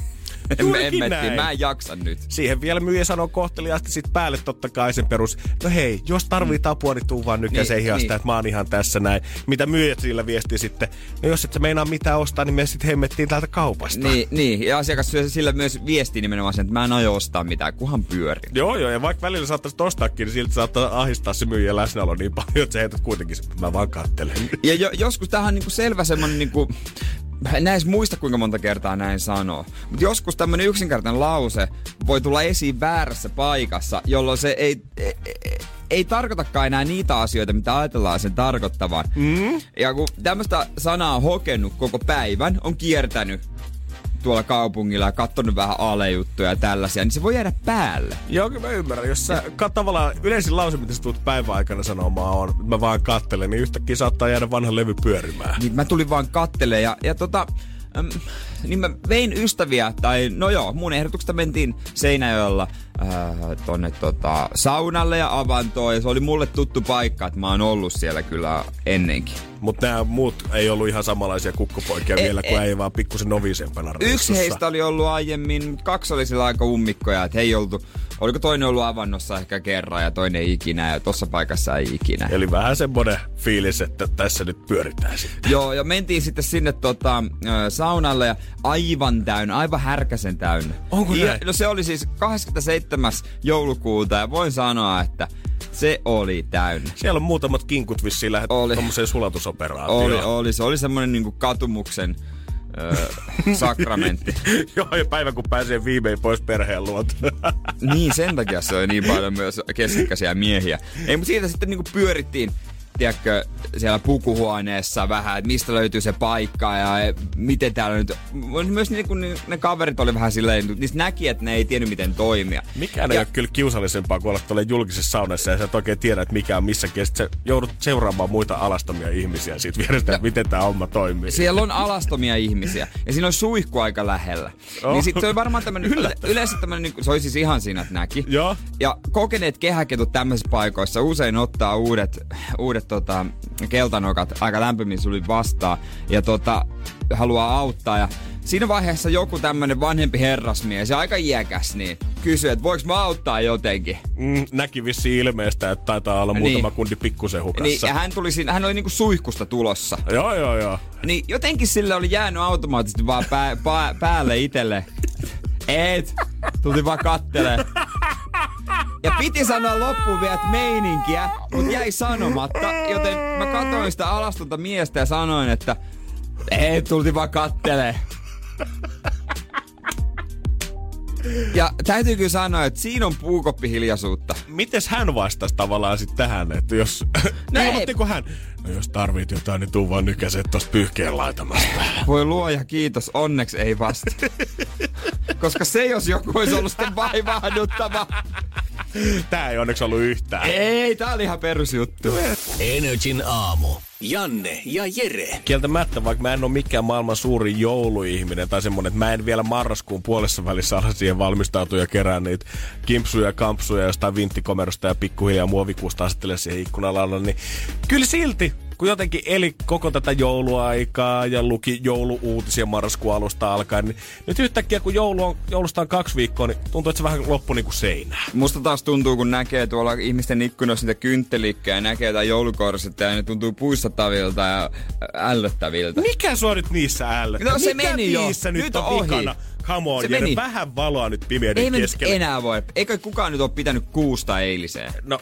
Juurikin emmettiin. näin. Mä en jaksa nyt. Siihen vielä myyjä sanoo kohteliaasti sit päälle totta kai sen perus, no hei, jos tarvit apua, niin tuu vaan nykäiseen Niin, hiasta, niin. että mä oon ihan tässä näin. Mitä myyjät sillä viestii sitten, no jos et sä meinaa mitään ostaa, niin me sitten hemmettiin täältä kaupasta. Niin, niin, ja asiakas syö sillä myös viestii nimenomaan sen, että mä en aio ostaa mitään, kuhan pyörii. Joo, joo, ja vaikka välillä saattaisi ostaakin, niin silti saattaa ahistaa se myyjän läsnäolo niin paljon, että sä heität kuitenkin, mä vaan kattelen. Ja jo, joskus tähän on niinku selvä semmonen niinku, en edes muista kuinka monta kertaa näin sanoo. Mutta joskus tämmönen yksinkertainen lause voi tulla esiin väärässä paikassa, jolloin se ei, ei, ei, ei tarkoitakaan enää niitä asioita, mitä ajatellaan sen tarkoittavan. Mm. Ja kun tämmöistä sanaa on hokenut koko päivän, on kiertänyt tuolla kaupungilla ja katsonut vähän alejuttuja ja tällaisia, niin se voi jäädä päälle. Joo, kyllä mä ymmärrän. Jos sä kat, tavallaan yleisin lause, mitä sä tulet päivän aikana sanomaan on, että mä vaan kattelen, niin yhtäkkiä saattaa jäädä vanha levy pyörimään. Niin mä tulin vaan kattelee ja, ja tota, äm, niin mä vein ystäviä, tai no joo, mun ehdotuksesta mentiin Seinäjoella ää, tonne tota, saunalle ja avantoon, ja se oli mulle tuttu paikka, että mä oon ollut siellä kyllä ennenkin. Mutta nämä muut ei ollut ihan samanlaisia kukkupoikia E- vielä, kun e- ei vaan pikkusen novisempana Yksi heistä oli ollut aiemmin, kaksi oli sillä aika ummikkoja, että he ei oltu, oliko toinen ollut avannossa ehkä kerran ja toinen ei ikinä, ja tossa paikassa ei ikinä. Eli vähän semmonen fiilis, että tässä nyt pyöritään sitten. Joo, ja mentiin sitten sinne tota, saunalle ja aivan täynnä, aivan härkäsen täynnä. Onko ja? No se oli siis 27. joulukuuta ja voin sanoa, että se oli täynnä. Siellä on muutamat kinkut vissiin lähdet Oli. tommoseen sulatusoperaatioon. Oli, oli, se oli semmonen niinku katumuksen ö, sakramentti. Joo, ja päivä kun pääsee viimein pois perheen luota. niin, sen takia se oli niin paljon myös keskikäisiä miehiä. Ei, mutta siitä sitten niinku pyörittiin tiedätkö, siellä pukuhuoneessa vähän, että mistä löytyy se paikka ja miten täällä nyt... Myös niin kun ne kaverit oli vähän silleen, niistä näki, että ne ei tiennyt miten toimia. Mikään Ja- ei ole kyllä kiusallisempaa kuin olla tuolla julkisessa saunassa ja sä et oikein tiedä, että mikä on missäkin. Ja sit sä joudut seuraamaan muita alastomia ihmisiä siitä vierestä, että miten tämä homma toimii. Siellä on alastomia ihmisiä ja siinä on suihku aika lähellä. Oh. Niin sit se on varmaan tämmönen, yle, yleensä tämmönen, niin se oli siis ihan siinä, että näki. Joo. Ja kokeneet kehäketut tämmöisissä paikoissa usein ottaa uudet, uudet tota, keltanokat aika lämpimin suli vastaan ja tota, haluaa auttaa. Ja siinä vaiheessa joku tämmönen vanhempi herrasmies ja aika iäkäs niin kysyy, että voiko mä auttaa jotenkin. Mm, näki vissi ilmeestä, että taitaa olla Niin. muutama kundi pikkusen Niin, hukassa. ja hän, tuli siinä, hän oli niinku suihkusta tulossa. Joo, joo, joo. Niin jotenkin sille oli jäänyt automaattisesti vaan pää, pää, päälle itelle. Et, tultiin vaan kattelee. Ja piti sanoa loppuun vielä, että meininkiä, mutta jäi sanomatta, joten mä katsoin sitä alastonta miestä ja sanoin, että ei, tultiin vaan kattelee. Ja täytyy kyllä sanoa, että siinä on puukoppihiljaisuutta. Mites hän vastasi tavallaan sitten tähän, että jos... No No ei. Ilmoittiko hän? No jos tarvit jotain, niin tuu vaan nykäset tosta pyyhkeen laitamasta. Voi luoja kiitos, onneksi ei vasta. Koska se jos joku olisi ollut sitten vaivahduttava. Tää ei onneksi ollut yhtään. Ei, tää oli ihan perusjuttu. Energin aamu. Janne ja Jere. Kieltämättä, vaikka mä en ole mikään maailman suuri jouluihminen tai semmonen, että mä en vielä marraskuun puolessa välissä ala siihen valmistautua ja kerää niitä kimpsuja ja kampsuja jostain vinttikomerosta ja pikkuhiljaa muovikuusta asettele siihen ikkunalalle, niin kyllä silti, kun jotenkin eli koko tätä jouluaikaa ja luki jouluuutisia marraskuun alusta alkaen, niin nyt yhtäkkiä kun joulu on, joulusta on kaksi viikkoa, niin tuntuu, että se vähän loppui niin kuin seinään. Musta taas tuntuu, kun näkee tuolla ihmisten ikkunoissa niitä kynttelikkejä ja näkee jotain joulukorset ja ne tuntuu puistattavilta ja ällöttäviltä. Mikä sua nyt niissä ällöttää? No se Mikä meni jo. niissä nyt, Nyt on on ohi. vikana? Come on, Se Jere, meni. vähän valoa nyt pimeyden Ei nyt keskelle. enää voi. Eikö kukaan nyt ole pitänyt kuusta eiliseen? No,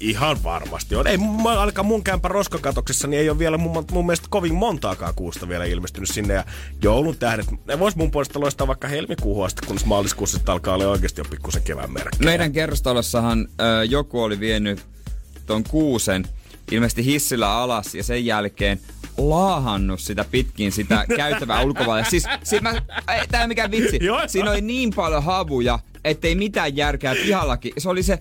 ihan varmasti on. Ei, ainakaan mun kämpä roskakatoksessa, niin ei ole vielä mun, mun mielestä kovin montaakaan kuusta vielä ilmestynyt sinne. Ja joulun tähdet, ne vois mun puolesta loistaa vaikka helmikuuhun asti, kunnes maaliskuussa alkaa olla oikeasti jo pikkusen kevään merkki. Meidän kerrostolossahan ö, joku oli vienyt ton kuusen ilmeisesti hissillä alas ja sen jälkeen laahannut sitä pitkin sitä käytävää ulkovalle. Siis, siis mä, ei, tää ei mikään vitsi. Joo. Siinä oli niin paljon havuja, ettei mitään järkeä pihallakin. Se oli se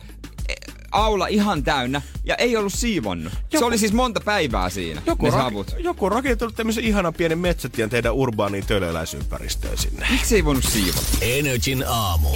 e, aula ihan täynnä ja ei ollut siivonnut. Se Joku- oli siis monta päivää siinä, Joku, ne rak- havut. joku on rakentanut tämmöisen ihanan pienen metsätien teidän urbaaniin tölöläisympäristöön sinne. Miksi ei voinut siivota? Energin aamu.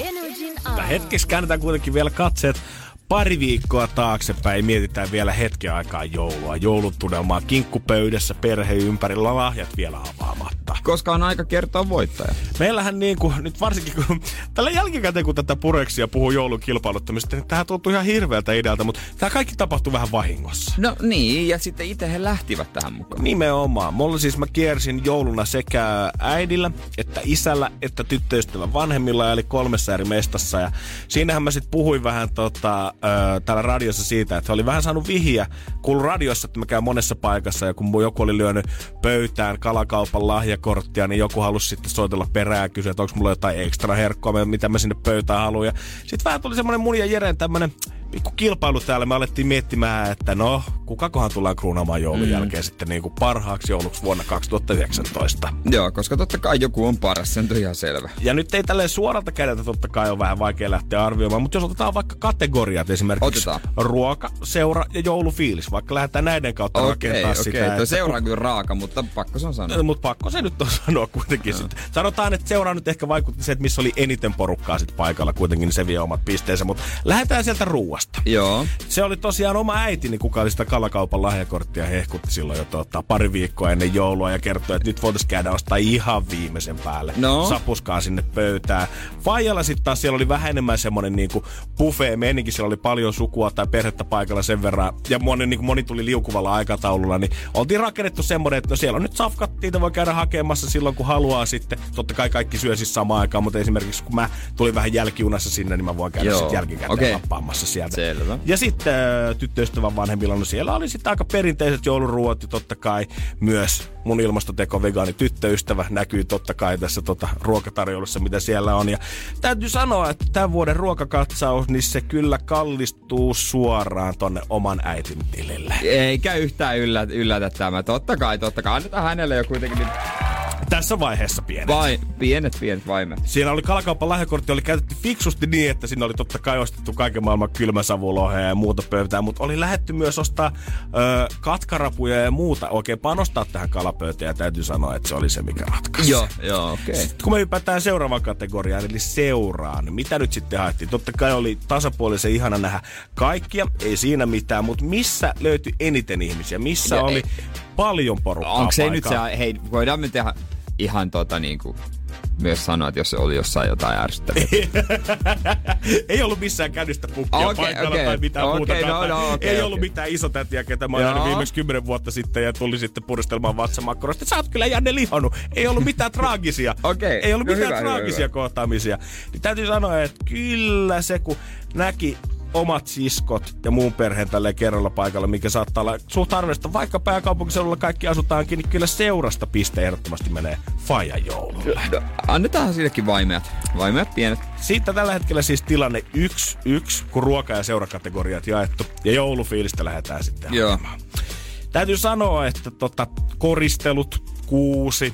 Mutta hetkessä käännetään kuitenkin vielä katseet pari viikkoa taaksepäin. Mietitään vielä hetken aikaa joulua. Joulutunnelmaa kinkkupöydässä, perhe ympärillä, lahjat vielä avaamatta. Koska on aika kertoa voittaja. Meillähän niin kuin, nyt varsinkin kun tällä jälkikäteen kun tätä pureksia puhuu joulun kilpailuttamisesta, niin tähän tuntuu ihan hirveältä idealta, mutta tämä kaikki tapahtui vähän vahingossa. No niin, ja sitten itse he lähtivät tähän mukaan. Nimenomaan. Mulla siis mä kiersin jouluna sekä äidillä, että isällä, että tyttöystävän vanhemmilla, eli kolmessa eri mestassa. Ja siinähän mä sitten puhuin vähän tota, ö, täällä radiossa siitä, että oli vähän saanut vihiä. Kuulu radiossa, että mä käyn monessa paikassa, ja kun joku oli lyönyt pöytään kalakaupan lahjakorttia, niin joku halusi sitten soitella perään ja kysyä, että onko mulla jotain ekstra herkkoa, mitä mä sinne pöytään haluan. Sitten vähän tuli semmoinen mun ja Jeren tämmönen pikku kilpailu täällä. Me alettiin miettimään, että no, kukakohan tullaan kruunaamaan joulun mm. jälkeen sitten niin kuin parhaaksi jouluksi vuonna 2019. Joo, koska totta kai joku on paras, se on ihan selvä. Ja nyt ei tälleen suoralta kädeltä totta kai ole vähän vaikea lähteä arvioimaan, mutta jos otetaan vaikka kategoriat esimerkiksi Otetaan. ruoka, seura ja joulufiilis, vaikka lähdetään näiden kautta Okei, rakentaa okei. sitä. Tuo seura on kyllä raaka, mutta pakko se on sanoa. Mutta pakko se nyt on sanoa kuitenkin. No. Sitten. Sanotaan, että seuraa nyt ehkä vaikutti se, että missä oli eniten porukkaa sit paikalla kuitenkin, niin se vie omat pisteensä. Mutta lähdetään sieltä ruuasta. Joo. Se oli tosiaan oma äitini, kuka oli sitä kalakaupan lahjakorttia hehkutti silloin jo tota, pari viikkoa ennen joulua ja kertoi, että nyt voitaisiin käydä ostaa ihan viimeisen päälle. No. Sapuskaa sinne pöytään. Faijalla sitten taas siellä oli vähän enemmän semmonen niinku buffet meininki, siellä oli paljon sukua tai perhettä paikalla sen verran. Ja moni, niinku, moni tuli liukuvalla aikataululla, niin oltiin rakennettu semmonen, että no siellä on nyt safkat, niitä voi käydä hakemassa silloin kun haluaa sitten. Totta kai kaikki syö siis samaan aikaan, mutta esimerkiksi kun mä tulin vähän jälkiunassa sinne, niin mä voin käydä sitten jälkikäteen Okei. lappaamassa Selvä. Ja sitten äh, tyttöystävän vanhemmilla, no siellä oli sitten aika perinteiset jouluruot ja totta kai myös mun ilmastoteko vegaani tyttöystävä näkyy totta kai tässä tota, ruokatarjoulussa, mitä siellä on. Ja täytyy sanoa, että tämän vuoden ruokakatsaus, niin se kyllä kallistuu suoraan tonne oman äitin tilille. Eikä yhtään yllätä, yllätä tämä. Totta kai, totta kai. Annetaan hänelle jo kuitenkin Tässä vaiheessa pienet. vai, pienet, pienet vaimet. Siinä oli kalakaupan lahjakortti, oli käytetty fiksusti niin, että siinä oli totta kai ostettu kaiken maailman kylmäsavulohea ja muuta pöytää, mutta oli lähetty myös ostaa ö, katkarapuja ja muuta, oikein panostaa tähän kalapöytään ja täytyy sanoa, että se oli se, mikä ratkaisi. Joo, joo, okei. Okay. Sitten kun me hypätään seuraavaan kategoriaan, eli seuraan, niin mitä nyt sitten haettiin? Totta kai oli tasapuolisen ihana nähdä kaikkia, ei siinä mitään, mutta missä löytyi eniten ihmisiä? Missä Ja oli ei- paljon porukkaa Onko se nyt se, hei, voidaan me tehdä ihan tota niinku, myös sanoa, että jos se oli jossain jotain ärsyttävää. ei ollut missään kädystä pukkia okay, paikalla okei. tai mitään Okei, muuta. no, no, okei, ei ollut okei. mitään isotätiä, ketä mä olin viimeksi kymmenen vuotta sitten ja tuli sitten puristelmaan vatsamakkaroista. Sä oot kyllä Janne lihonnut. Ei ollut mitään traagisia. Okei, Ei ollut no mitään hyvä, traagisia hyvä. kohtaamisia. Niin täytyy sanoa, että kyllä se kun näki omat siskot ja muun perheen tälle kerralla paikalla, mikä saattaa olla suht harvinaista. Vaikka pääkaupunkiseudulla kaikki asutaankin, niin kyllä seurasta piste ehdottomasti menee Fajan joululle. No, annetaan sillekin vaimeat. Vaimeat pienet. Siitä tällä hetkellä siis tilanne 1-1, kun ruoka- ja seurakategoriat jaettu. Ja joulufiilistä lähdetään sitten Joo. hakemaan. Täytyy sanoa, että tota, koristelut, kuusi,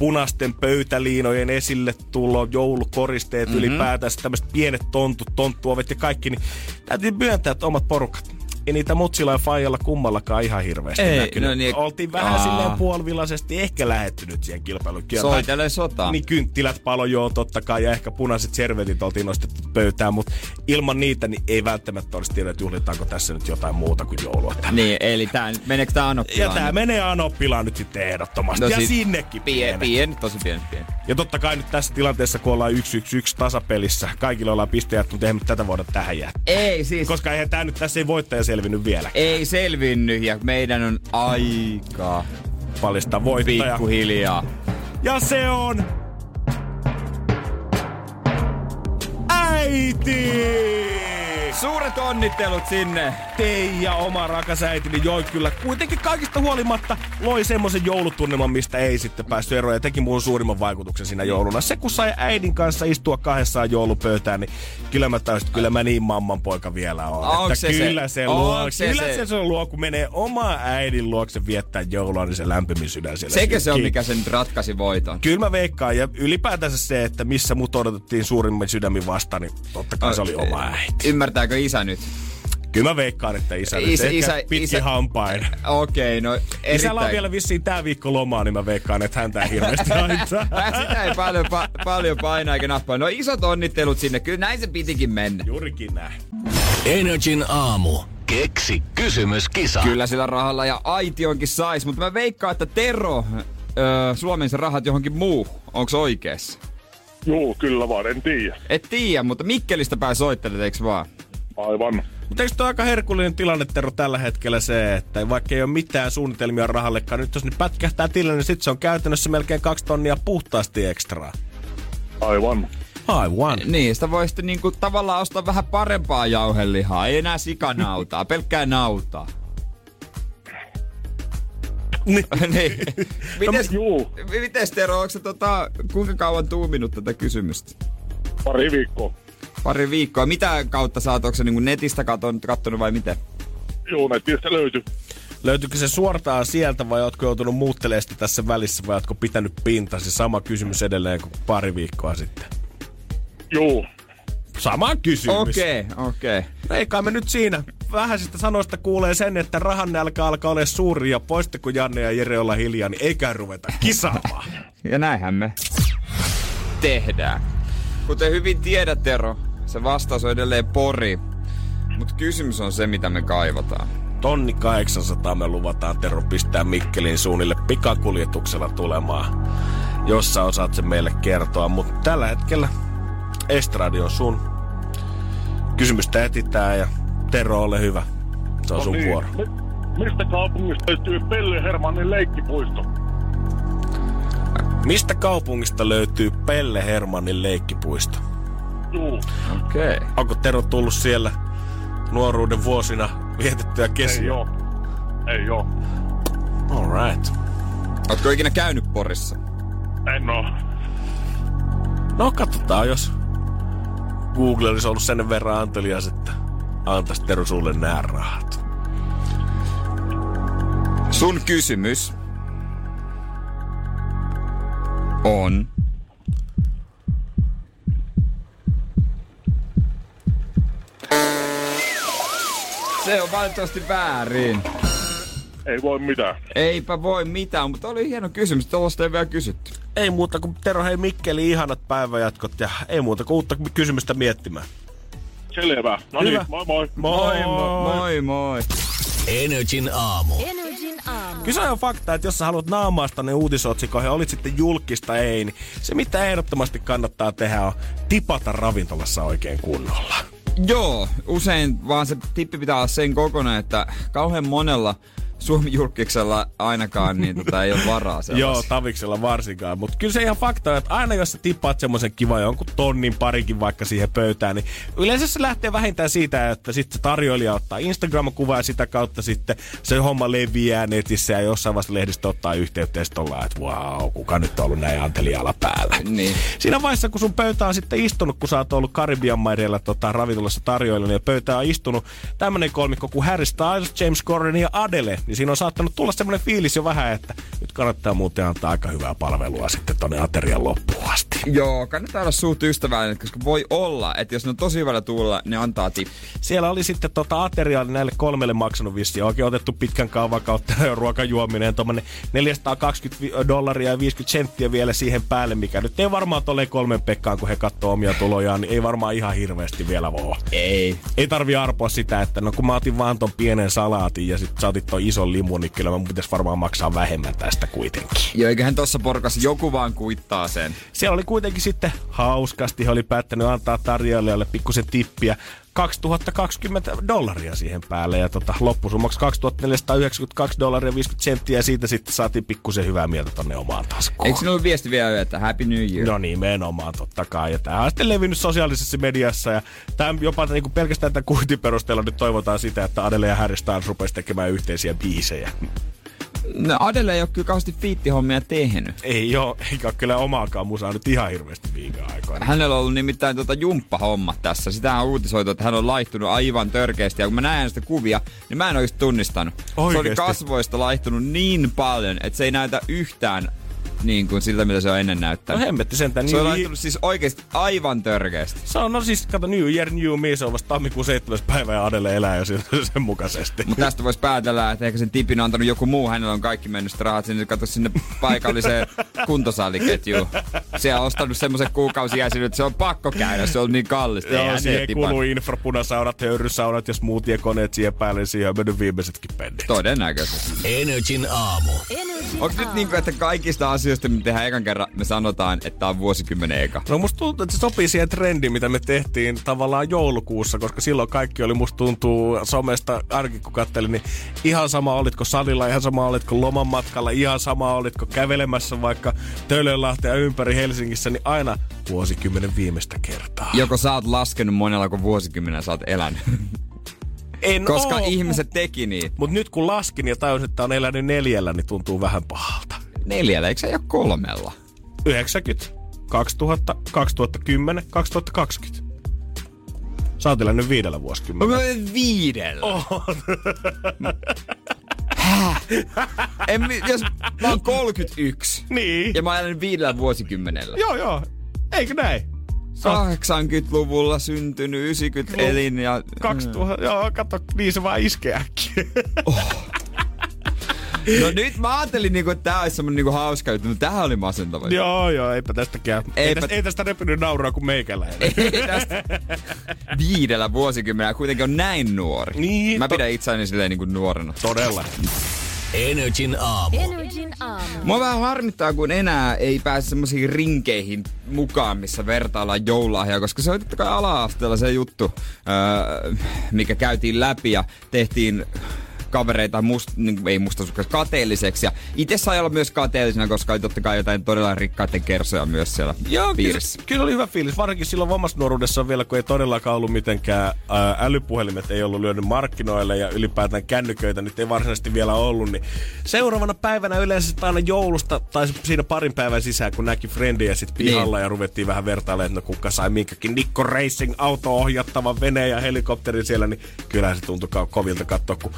punaisten pöytäliinojen esille tulo, joulukoristeet mm-hmm. ylipäätään, tämmöiset pienet tontut, tonttuovet ja kaikki, niin täytyy myöntää, että omat porukat. Ei niitä mutsilla ja faijalla kummallakaan ihan hirveästi Ei, näkynyt. no niin- Oltiin vähän Aa. silleen puolivillaisesti ehkä lähettynyt siihen kilpailuun. Soitele sotaa. Niin kynttilät palo joo totta kai ja ehkä punaiset servetit oltiin nostettu pöytään, mutta ilman niitä niin ei välttämättä olisi tiedä, että juhlitaanko tässä nyt jotain muuta kuin joulua. tänään. Niin, eli tää, meneekö Ja Anoppilaan? tämä menee Anoppilaan nyt sitten ehdottomasti. No ja sit- sinnekin Pien, pienet. pien, tosi pien, pien. Ja totta kai nyt tässä tilanteessa, kun ollaan 1-1-1 tasapelissä, kaikilla ollaan pisteet, mutta eihän tätä voida tähän jättää. Ei siis, Koska eihän tämä nyt tässä ei voittaja selvinnyt vielä. Ei selvinnyt ja meidän on aika paljasta voittaja. Pikkuhiljaa. Ja se on... Äiti! Suuret onnittelut sinne. Teija, oma rakas äitini, joi kyllä kuitenkin kaikista huolimatta loi semmoisen joulutunnelman, mistä ei sitten päästy eroon ja teki muun suurimman vaikutuksen siinä jouluna. Se, kun sai äidin kanssa istua kahdessaan joulupöytään, niin kyllä mä taisin, kyllä mä niin mamman poika vielä olen. Onks että se kyllä se? se, luo, se kyllä se? se, se luo, kun menee oma äidin luokse viettää joulua, niin se lämpimin sydän siellä Sekö se on, mikä sen ratkaisi voiton? Kyllä mä veikkaan, ja ylipäätänsä se, että missä mut odotettiin suurimmin sydämin vastaan, niin totta kai se oli oma äiti. Ymmärtääkö isä nyt? Kyllä mä veikkaan, että isä, Isä- isä, isä- isä hampain. Okei, okay, no erittäin... Isällä on vielä vissiin tää viikko lomaa, niin mä veikkaan, että häntä ei hirveästi haittaa. Sitä ei paljon, pa- paljon painaa eikä nappaa. No isot onnittelut sinne. Kyllä näin se pitikin mennä. Juurikin näin. Energin aamu. Keksi kysymyskisa. Kyllä sillä rahalla ja aitionkin sais, mutta mä veikkaan, että Tero öö, Suomen se rahat johonkin muu. Onko oikeassa? Juu, kyllä vaan, en tiedä. Et tiedä, mutta Mikkelistä soittelet, eiks vaan? Aivan. Mutta eikö aika herkullinen tilanne, Tero, tällä hetkellä se, että vaikka ei ole mitään suunnitelmia rahallekaan, nyt jos ne pätkähtää tilille, niin sit se on käytännössä melkein kaksi tonnia puhtaasti ekstraa. Aivan. Aivan. Niin, sitä voi sitten niinku tavallaan ostaa vähän parempaa jauhelihaa. Ei enää sikanautaa, pelkkää nautaa. Niin. niin. Mites, Juu, mites Tero, onko se tota, kuinka kauan tuuminut tätä kysymystä? pari viikkoa. Pari viikkoa. Mitä kautta sä oot, onko se niinku netistä katon, kattonut vai miten? Juu, netistä löytyi. Löytyykö se suortaan sieltä vai ootko joutunut muuttelemaan sitä tässä välissä vai ootko pitänyt pintasi? Sama kysymys edelleen kuin pari viikkoa sitten. Juu, Sama kysymys. Okei, okay, okei. Okay. Eikä me nyt siinä. Vähäisistä sanoista kuulee sen, että rahan nälkä alkaa olla suuri ja poiste kun Janne ja Jere olla hiljaa, niin eikä ruveta kisaamaan. Ja näinhän me tehdään. Kuten hyvin tiedät, Tero, se vastaus on edelleen pori. Mutta kysymys on se, mitä me kaivataan. Tonni 800 me luvataan Tero pistää Mikkelin suunnille pikakuljetuksella tulemaan, jossa osaat sen meille kertoa. Mutta tällä hetkellä Estradi on sun. Kysymystä etitään ja Tero, ole hyvä. Se on sun niin. vuoro. Mi- mistä kaupungista löytyy Pelle Hermannin leikkipuisto? Mistä kaupungista löytyy Pelle Hermannin leikkipuisto? Juu, Okei. Okay. Onko Tero tullut siellä nuoruuden vuosina vietettyä ei kesiä? oo. Ei oo. Alright. Ootko ikinä käynyt Porissa? En oo. No katsotaan, jos Google olisi ollut sen verran antelias, että antaisi Tero sulle nää rahat. Sun kysymys on... Se on valitettavasti väärin. Ei voi mitään. Eipä voi mitään, mutta oli hieno kysymys. Tuollaista ei vielä kysytty. Ei muuta kuin Tero, hei Mikkeli, ihanat päiväjatkot ja ei muuta kuin uutta kysymystä miettimään. Selvä. No niin, moi moi. Moi moi. moi, moi. Energin aamu. Energin aamu. Kyse on fakta, että jos sä haluat naamaasta ne uutisotsikoihin, olit sitten julkista ei, niin se mitä ehdottomasti kannattaa tehdä on tipata ravintolassa oikein kunnolla. Joo, usein vaan se tippi pitää olla sen kokoinen, että kauhean monella Suomi-julkiksella ainakaan niin tota, ei ole varaa sellaisia. Joo, taviksella varsinkaan. Mutta kyllä se ihan fakta on, että aina jos sä tippaat semmoisen kiva jonkun tonnin parikin vaikka siihen pöytään, niin yleensä se lähtee vähintään siitä, että sitten se tarjoilija ottaa Instagram-kuvaa ja sitä kautta sitten se homma leviää netissä ja jossain vaiheessa lehdistö ottaa yhteyttä ja sitten ollaan, että wow, kuka nyt on ollut näin antelijalla päällä. Niin. Siinä vaiheessa, kun sun pöytä on sitten istunut, kun sä oot ollut Karibian maireilla tota, ravintolassa tarjoilijana ja pöytä on istunut tämmönen kolmikko kuin Harry Styles, James Corden ja Adele, niin siinä on saattanut tulla semmoinen fiilis jo vähän, että nyt kannattaa muuten antaa aika hyvää palvelua sitten tonne aterian loppuun asti. Joo, kannattaa olla suht ystävällinen, koska voi olla, että jos ne on tosi hyvällä tuulla, ne antaa tippi. Siellä oli sitten tota ateriaa näille kolmelle maksanut vissiin. Oikein otettu pitkän kaavan kautta ruokajuominen. Tuommoinen 420 dollaria ja 50 senttiä vielä siihen päälle, mikä nyt ei varmaan tolle kolmen Pekkaan, kun he katsoo omia tulojaan, niin ei varmaan ihan hirveästi vielä voi. Ei. Ei tarvi arpoa sitä, että no kun mä otin vaan ton pienen salaatin ja sit sä otit ton ison limun, niin kyllä mä pitäis varmaan maksaa vähemmän tästä kuitenkin. Joo, eiköhän tossa porukassa joku vaan kuittaa sen. Siellä oli kuitenkin sitten hauskasti, he oli päättänyt antaa tarjoilijalle pikkusen tippiä. 2020 dollaria siihen päälle ja tota, loppusummaksi 2492 dollaria 50 senttiä ja siitä sitten saatiin pikkusen hyvää mieltä tonne omaan taskuun. Eikö sinulla viesti vielä, että Happy New Year? No nimenomaan totta kai. Ja tämä on sitten levinnyt sosiaalisessa mediassa ja tämä jopa niin kuin pelkästään tämän kuitin perusteella nyt toivotaan sitä, että Adele ja Harry Styles rupesi tekemään yhteisiä biisejä. No Adele ei ole kyllä kauheasti fiittihommia tehnyt. Ei oo, eikä ole kyllä omaakaan musaa nyt ihan hirveästi viime aikoina. Hänellä on ollut nimittäin tota jumppahommat tässä. Sitä on uutisoitu, että hän on laihtunut aivan törkeästi. Ja kun mä näen sitä kuvia, niin mä en oikeasti tunnistanut. Se oli kasvoista laihtunut niin paljon, että se ei näytä yhtään niin kuin siltä, mitä se on ennen No näyttänyt. hemmetti sentään. se on New laihtunut siis oikeasti aivan törkeästi. Se on, no siis, kato, New Year, New Me, se on vasta tammikuun 7. päivä ja Adele elää jo sen, sen mukaisesti. Mutta tästä voisi päätellä, että ehkä sen tipin on antanut joku muu. Hänellä on kaikki mennyt rahat sinne, kato sinne paikalliseen kuntosaliketjuun. Siellä on ostanut semmoisen kuukausijäsenyn, että se on pakko käydä. Se on niin kallista. Joo, siihen kuluu tipan. infrapunasaunat, höyrysaunat ja smoothie-koneet siihen päälle. Siihen on mennyt viimeisetkin pennit. Todennäköisesti. Energin aamu. Onko nyt niin kuin, että kaikista asioista, mitä tehdään ekan kerran, me sanotaan, että tämä on vuosikymmenen eka? No musta tuntuu, että se sopii siihen trendiin, mitä me tehtiin tavallaan joulukuussa, koska silloin kaikki oli musta tuntuu somesta, ainakin kun kattelin, niin ihan sama olitko salilla, ihan sama olitko lomanmatkalla, ihan sama olitko kävelemässä vaikka Töölönlahtea ympäri Helsingissä, niin aina vuosikymmenen viimeistä kertaa. Joko sä oot laskenut monella, kun vuosikymmenen sä oot elänyt. En Koska oo. ihmiset teki niin. Mut nyt kun laskin ja tajusin, että on elänyt neljällä, niin tuntuu vähän pahalta. Neljällä, eikö se ole kolmella? 90, 2000, 2010, 2020. Sä oot elänyt viidellä vuosikymmenellä. Mä viidellä. Häh? En, jos mä oon 31 Niin. ja mä olen viidellä vuosikymmenellä. Joo, joo. Eikö näin? 80-luvulla syntynyt, 90 elin ja... 2000, joo, kato, niin se vaan iskee äkkiä. No nyt mä ajattelin, niinku, että tää olisi semmonen niinku hauska juttu, mutta tämähän oli masentava. joo, joo, eipä tästäkään. Ei, Eipä- tästä, ei tästä repynyt nauraa kuin meikäläinen. Ei tästä viidellä vuosikymmenellä kuitenkin on näin nuori. Niin, Mä to- pidän itseäni silleen niinku nuorena. Todella. Energin aamu. Energin aamu. Mua vähän harmittaa, kun enää ei pääse semmoisiin rinkeihin mukaan, missä vertaillaan joululahjaa, koska se oli totta kai ala-asteella se juttu, öö, mikä käytiin läpi ja tehtiin kavereita must, niin, ei mustasukkaisi kateelliseksi. Ja itse sai olla myös kateellisena, koska oli totta kai jotain todella rikkaiden kersoja myös siellä Joo, kyllä, piirissä. kyllä oli hyvä fiilis. Varsinkin silloin omassa nuoruudessa vielä, kun ei todellakaan ollut mitenkään ää, älypuhelimet ei ollut lyönyt markkinoille ja ylipäätään kännyköitä nyt ei varsinaisesti vielä ollut. Niin seuraavana päivänä yleensä sitten aina joulusta tai siinä parin päivän sisään, kun näki friendejä sit pihalla Niin. ja ruvettiin vähän vertailemaan, että no kuka sai minkäkin Nikko Racing auto ohjattavan veneen ja helikopterin siellä, niin kyllä se tuntui kovilta katsoa, kun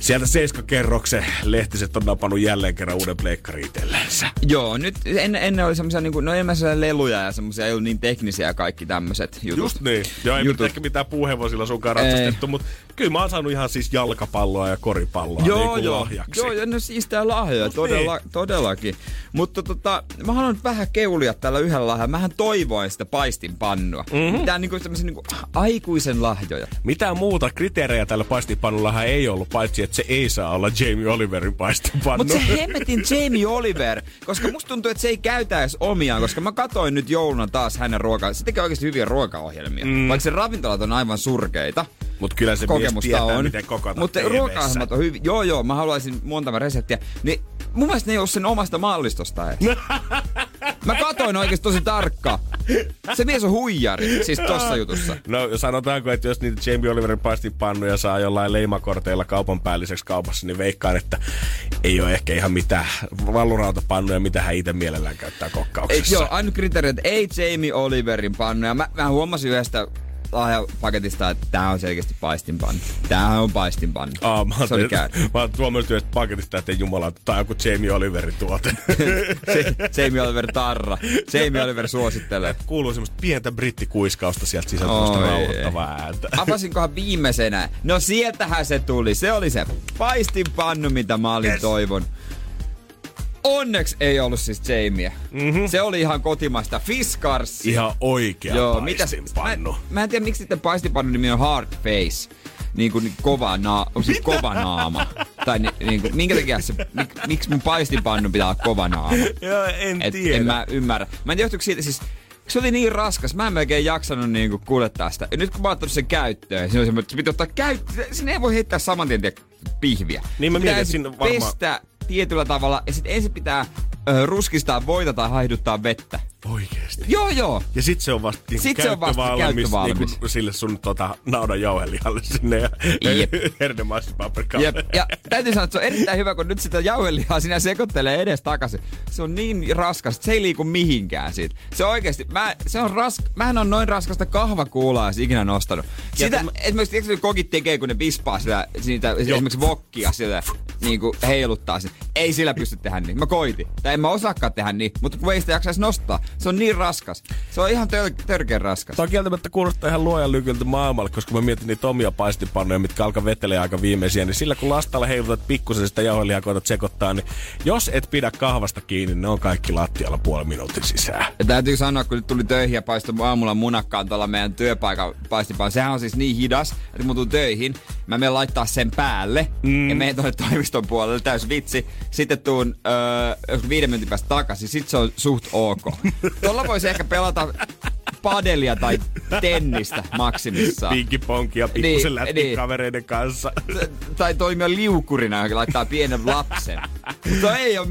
sieltä seiskakerroksen lehtiset on napannut jälleen kerran uuden pleikkari itsellensä. Joo, nyt ennen, ennen oli semmoisia, niinku, no enemmän leluja ja semmoisia ei ollut niin teknisiä kaikki tämmöiset jutut. Just niin. Joo, ei Jutut. ehkä mitään puuhevosilla sunkaan ratsastettu, mutta kyllä mä oon saanut ihan siis jalkapalloa ja koripalloa niin Joo, kuin joo. lahjaksi. Joo, ja no siistää lahjoja, Just todella, todellakin. Mutta tota, mä haluan nyt vähän keulia tällä yhdellä lahjalla. Mähän toivoin sitä paistinpannua. Mhm. Mm-hmm. Mitään niinku tämmöisiä niinku aikuisen lahjoja. Mitään muuta kriteerejä tällä paistipannullahan ei ollut, paitsi että se ei saa olla Jamie Oliverin paistipannu. Mutta se hemmetin Jamie Oliver, koska musta tuntuu, että se ei käytä edes omiaan, koska mä katoin nyt jouluna taas hänen ruokaa. Se tekee oikeasti hyviä ruokaohjelmia. Mm. Vaikka se ravintolat on aivan surkeita. Mut kyllä se mies kokemusta tietää, on. miten kokata Mutta TV:ssä. ruoka on hyvin. Joo, joo, mä haluaisin monta reseptiä. Niin mun mielestä ne ei ole sen omasta mallistosta edes. Mä katoin oikeesti tosi tarkkaan. Se mies on huijari, siis tossa jutussa. No sanotaanko, että jos niitä Jamie Oliverin paistipannuja saa jollain leimakorteilla kaupan päälliseksi kaupassa, niin veikkaan, että ei ole ehkä ihan mitään vallurautapannuja, mitä hän itse mielellään käyttää Ei, kokkauksessa. joo, ainut kriteeri, että ei Jamie Oliverin pannuja. Mä, mä huomasin yhdestä lahjapaketista, että tää on selkeästi paistinpannu. Tää on paistinpannu. Aa, mä se oli käy. mä oon tuomioistu yhdestä paketista, että jumala, tää on joku Jamie Oliverin tuote. Jamie Oliver tarra. Jamie Oliver suosittelee. Kuuluu semmoista pientä brittikuiskausta sieltä sisältä, Oi, rauhoittavaa ääntä. Avasinkohan viimeisenä? No sieltähän se tuli. Se oli se paistinpannu, mitä mä olin Yes. toivon. Onneksi ei ollut siis Jamie. Mm-hmm. Se oli ihan kotimaista Fiskars. Ihan oikea Joo, paistinpannu. mä, mä en tiedä, miksi sitten paistinpannu nimi on Hard Face. Niin kuin kova, na- onko se kova naama? tai ni, niin kuin, minkä takia se, mik, miksi mun paistinpannu pitää olla kova naama? Joo, en Et, tiedä. en mä ymmärrä. Mä en tiedä, siitä siis se oli niin raskas, mä en melkein jaksanut niinku kuljettaa sitä. Ja nyt kun mä oon sen käyttöön, se, on että se pitää ottaa käyttöön. Sinne ei voi heittää saman tien pihviä. Niin mä mietin, siinä varmaan- pestä tietyllä tavalla. Ja sitten ensin pitää ö, ruskistaa voita tai haihduttaa vettä. Oikeesti. Joo, joo. Ja sit se on vasta niinku Sit se on vasta käyttövalmis. Niinku sille sun tota, naudan jauhelihalle sinne ja Jep. hernemaispaprikalle. Ja, ja täytyy sanoa, että se on erittäin hyvä, kun nyt sitä jauhelihaa sinä sekoittelee edes takaisin. Se on niin raskas, se ei liiku mihinkään siitä. Se on oikeesti, mä, se on rask, mä en ole noin raskasta kahvakuulaa edes ikinä nostanut. Sitä, mä- esimerkiksi tiedätkö, mitä kokit tekee, kun ne pispaa sitä, siitä, esimerkiksi vokkia sitä, niin kuin heiluttaa sen. Ei sillä pysty tehdä niin. Mä koitin. En mä osaakaan tehdä niin, mutta kun ei sitä jaksaisi nostaa. Se on niin raskas. Se on ihan tör- törkeän raskas. Tämä kieltämättä kuulostaa ihan luojan lykyltä maailmalle, koska mä mietin niitä omia paistipannoja, mitkä alkaa vetelee aika viimeisiä, niin sillä kun lastalla heilutat pikkusen sitä jauhelihaa koetat sekoittaa, niin jos et pidä kahvasta kiinni, ne on kaikki lattialla puolen minuutin sisään. Ja täytyy sanoa, kun tuli töihin ja paistoi aamulla munakkaan tuolla meidän työpaikan paistipaan. Sehän on siis niin hidas, että kun mä tuun töihin, mä menen laittaa sen päälle mm. ja menen tuonne toimiston puolelle, täys vitsi. Sitten tuun öö, viiden minuutin päästä takaisin, sit se on suht ok. Tuolla voisi ehkä pelata padelia tai tennistä maksimissaan. Pinkiponkia pikkusen Niin, niin. kavereiden kanssa. Tai toimia liukurina, joka laittaa pienen lapsen. Toi ei, ole,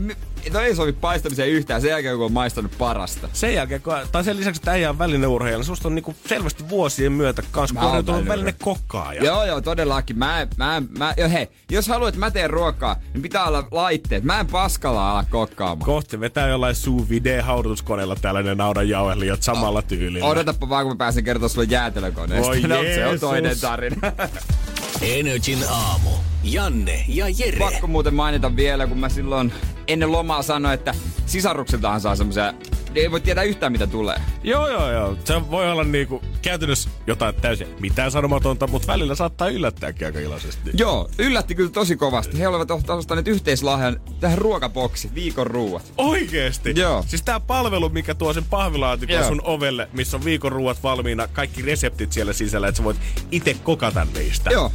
toi ei sovi paistamiseen yhtään sen jälkeen, kun on maistanut parasta. Sen jälkeen, kun, tai sen lisäksi, että äijä on välineurheilija, niin susta on niinku selvästi vuosien myötä kans korjautunut väline- kokkaaja. Joo, joo, todellakin. Mä, mä, mä, jo hei, jos haluat, että mä teen ruokaa, niin pitää olla laitteet. Mä en paskalla ala kokkaamaan. Kohti vetää jollain sous vide haudutuskoneella tällainen naudan jauhelijat samalla tyylillä. Odotapa vaan, kun mä pääsen kertoa sulle jäätelökoneesta. Voi no, se on toinen tarina. Energin aamu. Janne ja Jere. Pakko muuten mainita vielä, kun mä silloin ennen lomaa sanoin, että sisaruksiltahan saa semmoisia... Ei voi tietää yhtään, mitä tulee. Joo, joo, joo. Se voi olla niinku käytännössä jotain täysin mitään sanomatonta, mutta välillä saattaa yllättääkin aika iloisesti. Joo, yllätti kyllä tosi kovasti. He olivat ostaneet yhteislahjan tähän ruokaboksi, viikon ruuat. Oikeesti? Joo. Siis tää palvelu, mikä tuo sen pahvilaatikon sun ovelle, missä on viikon ruuat valmiina, kaikki reseptit siellä sisällä, että sä voit itse kokata niistä. Joo.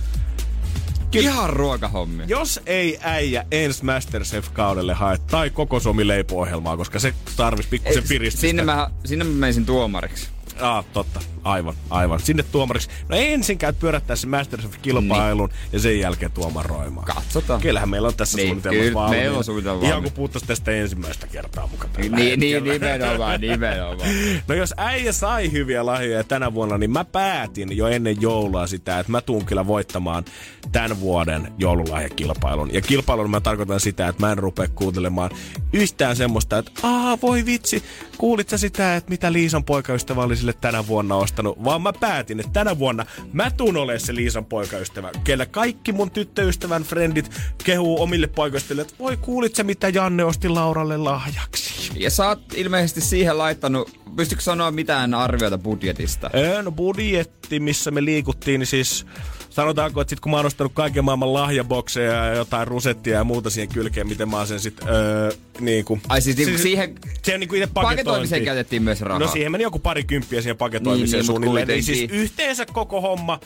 Ihan ruokahommia. Jos ei äijä ensi Masterchef-kaudelle hae tai koko Suomi leipo-ohjelmaa, koska se tarvis pikkusen piristystä. Sinne mä, sinne mä menisin tuomariksi. Ah, totta. Aivan, aivan. Sinne tuomariksi. No ensin käyt pyörättää sen Masterchef-kilpailun niin. ja sen jälkeen tuomaroimaan. Katsotaan. Kyllähän meillä on tässä Niin, suunnitelmassa kyllä, valmiina. meillä on suunnitelma Ihan kun puhuttaisiin tästä ensimmäistä kertaa muka tällä Niin, niin, hetkellä. nimenomaan, nimenomaan. No jos äijä sai hyviä lahjoja tänä vuonna, niin mä päätin jo ennen joulua sitä, että mä tuun kyllä voittamaan tämän vuoden joululahjakilpailun. Ja kilpailun mä tarkoitan sitä, että mä en rupea kuuntelemaan yhtään semmoista, että aa voi vitsi, kuulit sä sitä, että mitä Liisan poikaystävä oli sille tänä vuonna ostanut, vaan mä päätin, että tänä vuonna mä tuun olemaan se Liisan poikaystävä, kellä kaikki mun tyttöystävän frendit kehuu omille poikaystäville, että voi kuulit sä mitä Janne osti Lauralle lahjaksi. Ja sä oot ilmeisesti siihen laittanut, pystytkö sanoa mitään arviota budjetista? Öö, no budjetti, missä me liikuttiin, niin siis sanotaanko, että sit kun mä oon ostanut kaiken maailman lahjabokseja ja jotain rusettia ja muuta siihen kylkeen, miten mä oon sen sit öö, niinku... Ai siis, niinku siihen se on niinku itse paketoimiseen käytettiin myös rahaa. No siihen meni joku pari kymppiä siihen paketoimiseen Niin, niin, suunnilleen. Niin siis yhteensä koko homma,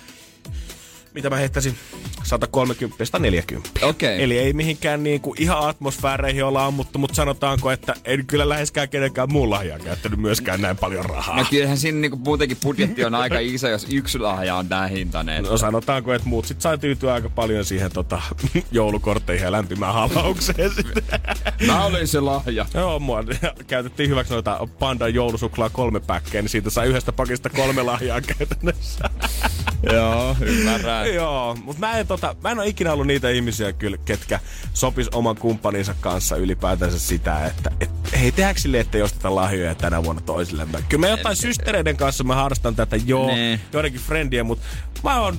mitä mä heittäisin, 130 140. Okei. Eli ei mihinkään niinku ihan atmosfääreihin olla ammuttu, mutta sanotaanko, että en kyllä läheskään kenenkään muun lahjaa käyttänyt myöskään näin paljon rahaa. No kyllähän siinä niinku muutenkin budjetti on aika iso, jos yksi lahja on tää hintainen. No sanotaanko, että muut sit sai tyytyä aika paljon siihen tota, joulukortteihin ja lämpimään halaukseen sitten. Mä olin se lahja. Joo, mua käytettiin hyväksi noita Pandan joulusuklaa kolme päkkejä, niin siitä sai yhdestä pakista kolme lahjaa käytännössä. Joo, ymmärrän. Joo, mutta mä en, tota, mä en ole ikinä ollut niitä ihmisiä kyllä, ketkä sopis oman kumppaninsa kanssa ylipäätänsä sitä, että et, hei, tehdäänkö sille, ettei osteta lahjoja tänä vuonna toisillemme. Kyllä mä jotain systereiden kanssa mä harrastan tätä, joo, Nee. joidenkin friendien, mutta mä oon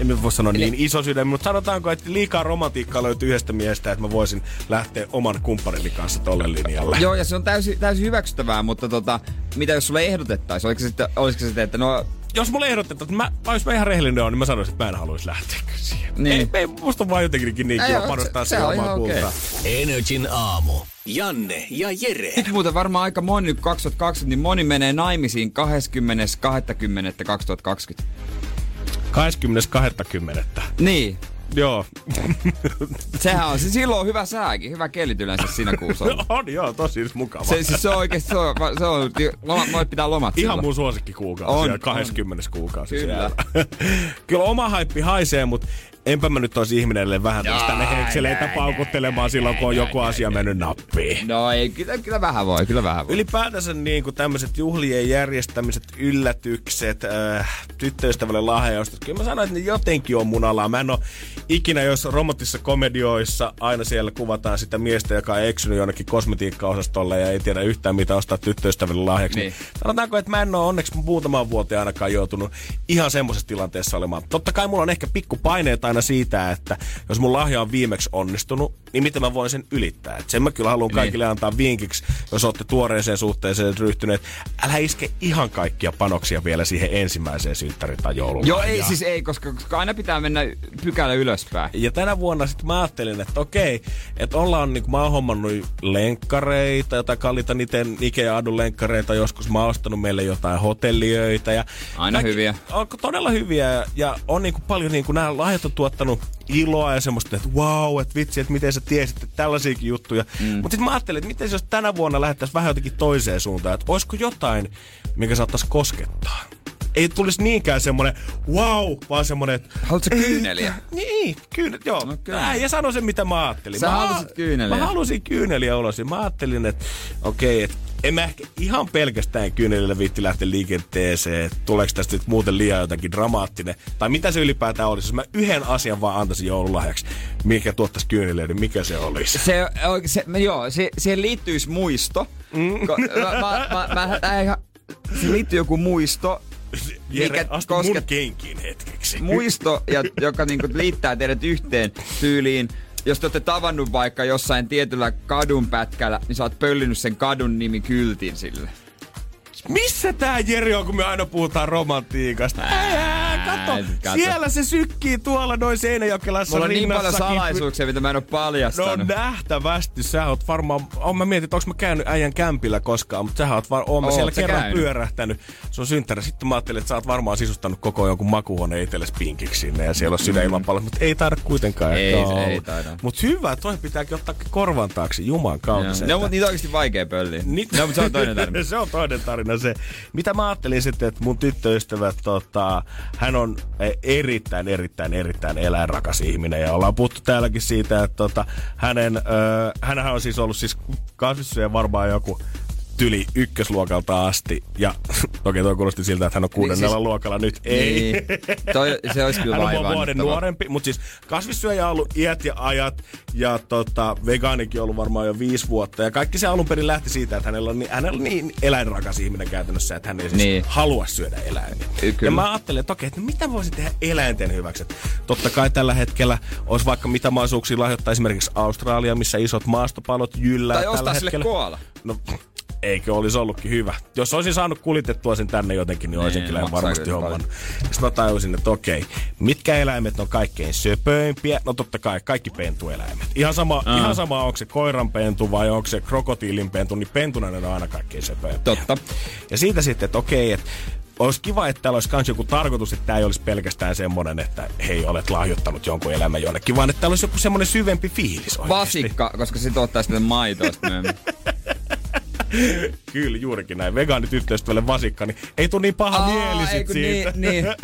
en voi sanoa niin iso sydän, mutta sanotaanko, että liikaa romantiikkaa löytyy yhdestä miestä, että mä voisin lähteä oman kumppanini kanssa tolle linjalle. Joo, ja se on täysin, täysin hyväksyttävää, mutta tota, mitä jos sulle ehdotettaisiin? Olisiko, sitten, olisiko se sitten, että no, Jos mulle ehdotetaan, että mä, mä jos mä ihan rehellinen on, niin mä sanoisin, että mä en haluaisi lähteä siihen. Niin. Ei, ei, musta on vaan jotenkin niin kiva panostaa se- se okei. kultaan. Energin aamu. Janne ja Jere. nyt muuten varmaan aika moni, nyt 2020, niin moni menee naimisiin 20.20.2020. 20.20. Niin. Joo. Sehän on, se silloin on hyvä sääkin, hyvä kelit yleensä siinä kuussa. olla. on joo, tosi mukava. Se, siis se on oikeesti, se on, se on loma, voit pitää lomat Ihan silloin. mun suosikkikuukausi, On, on, on. 20. kuukausi Kyllä. siellä. Kyllä oma haippi haisee, mutta enpä mä nyt olisi ihminen, ellei vähän tulisi tänne henkseleitä näin, paukuttelemaan silloin, kun on joku asia mennyt nappiin. No ei, kyllä, kyllä vähän voi, kyllä vähän voi. Ylipäätänsä niin kuin tämmöiset juhlien järjestämiset, yllätykset, äh, tyttöystävälle lahjaustot. Kyllä mä sanoin, että ne jotenkin on mun alaa. Mä en ole ikinä, jos romanttisissa komedioissa aina siellä kuvataan sitä miestä, joka on eksynyt jonnekin kosmetiikkaosastolle ja ei tiedä yhtään mitä ostaa tyttöystävälle lahjaksi. Niin. Niin. Sanotaanko, että mä en ole onneksi muutaman vuoteen ainakaan joutunut ihan semmoisessa tilanteessa olemaan. Totta kai mulla on ehkä pikku paineet aina siitä, että jos mun lahja on viimeksi onnistunut, niin miten mä voin sen ylittää. Et sen mä kyllä haluan Niin. kaikille antaa vinkiksi, jos olette tuoreeseen suhteeseen ryhtyneet. Älä iske ihan kaikkia panoksia vielä siihen ensimmäiseen synttäri- tai joulun Joo, ei siis ei, koska, koska aina pitää mennä pykälä ylöspäin. ja tänä vuonna sitten mä ajattelin, että okei, että ollaan niinku, mä oon hommannut lenkkareita, jotain kalliita niiden Ike ja Adun lenkkareita, joskus mä oon ostanut meille jotain hotelliöitä. Ja Aina hyviä. On todella hyviä ja on niinku paljon niinku, nämä lahjat on tuottanut iloa ja semmoista, että wow, että vitsi, että miten sä tiesit, että tällaisiakin juttuja. Mm. Mutta sitten mä ajattelin, että miten jos tänä vuonna lähdettäisiin vähän jotenkin toiseen suuntaan, että olisiko jotain, mikä saattaisi koskettaa. Ei tulisi niinkään semmonen wow, vaan semmonen, että Haluatko kyyneliä? niin, kyynel, joo. No No, ja sano sen, mitä mä ajattelin. Sä mä, halusit kyyneliä. Mä halusin kyyneliä ulos. ja Mä ajattelin, että okei, että en mä ehkä ihan pelkästään kyynelillä viitti lähteä liikenteeseen. että Tuleeko tästä nyt muuten liian jotakin dramaattinen? Tai mitä se ylipäätään olisi? Jos mä yhden asian vaan antaisin joululahjaksi, mikä tuottaisi kyyneliä, niin mikä se olisi? Se, se, me- joo, se, siihen liittyisi muisto. Mm. Ko, mä, mä, mä, mä, ihan, se liittyy joku muisto, Jere, mikä astu mun kosket- kenkiin hetkeksi. muisto, ja, joka niinku liittää teidät yhteen tyyliin. Jos te olette tavannut vaikka jossain tietyllä kadun pätkällä, niin sä oot pöllinyt sen kadun nimi kyltin sille. Missä tää Jeri on, kun me aina puhutaan romantiikasta? Ää, kato, siellä se sykkii tuolla noin Seinäjokelassa Mulla on niin paljon salaisuuksia, mitä mä en oo No paljastanut. nähtävästi, sä oot varmaan, on mä mietin, että onko mä käynyt äijän kämpillä koskaan, mutta sä oot var, oon mä siellä kerran käynyt? pyörähtänyt. Se on synttäri. Sitten mä ajattelin, että sä oot varmaan sisustanut koko jonkun makuuhuoneen itsellesi pinkiksi sinne ja siellä on sydänilman paljon, mutta ei taida kuitenkaan. Ei ei ollut. taida. Mut hyvä, toi pitääkin ottaa korvan taakse, juman kautta. Ne on mut niitä oikeesti vaikea pölliä. Ni- No, mutta se on toinen tarina. se on toinen tarina se. Mitä mä ajattelin sitten, että mun tyttöystävä, tota, hän on eh, erittäin, erittäin, erittäin eläinrakas ihminen. Ja ollaan puhuttu täälläkin siitä, että tota, hänen, ö, hänhän on siis ollut siis kasvissyöjä varmaan joku tyli ykkösluokalta asti. Ja okei, toi kuulosti siltä, että hän on kuudennella siis- luokalla nyt. Ei. Niin. Toi, se olisi kyllä Hän on vuoden nuorempi, mutta siis kasvissyöjä on ollut iät ja ajat ja tota, vegaanikin on ollut varmaan jo viisi vuotta. Ja kaikki se alun perin lähti siitä, että hänellä on niin, hänellä on niin eläinrakas ihminen käytännössä, että hän ei siis Niin. niin. halua syödä eläimiä. Kyllä. Ja mä ajattelin, että okei, että no mitä voisin tehdä eläinten hyväksi. Et Totta kai tällä hetkellä olisi vaikka mitä mahdollisuuksia lahjoittaa esimerkiksi Australia, missä isot maastopalot jyllää Tai tällä ostaa sille hetkellä. koala. No, eikö olisi ollutkin hyvä. Jos olisin saanut kulitettua sen tänne jotenkin, niin olisin Niin, kyllä varmasti hommannut. Sitten mä tajusin, että okei, mitkä eläimet on kaikkein söpöimpiä? No totta kai kaikki pentueläimet. Ihan sama, Aa. ihan sama onko se koiran pentu vai onko se krokotiilin pentu, niin pentuna ne on aina kaikkein söpöimpiä. Totta. Ja siitä sitten, että okei, että olisi kiva, että täällä olisi myös joku tarkoitus, että tämä ei olisi pelkästään semmoinen, että hei, olet lahjoittanut jonkun elämän jonnekin, vaan että täällä olisi joku semmoinen syvempi fiilis oikeasti. Vasikka, koska se tuottaa sitten maitoa sitten. Kyllä, juurikin näin. Vegaanityttöystävälle vasikka, niin ei tule niin paha mieli sit kun siitä. Niin, niin.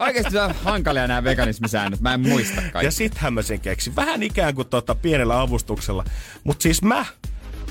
Oikeesti se on hankalia nämä veganismisäännöt. Mä en muista kaikkea. Ja sittenhän mä sen keksin. Vähän ikään kuin tota pienellä avustuksella. Mutta siis mä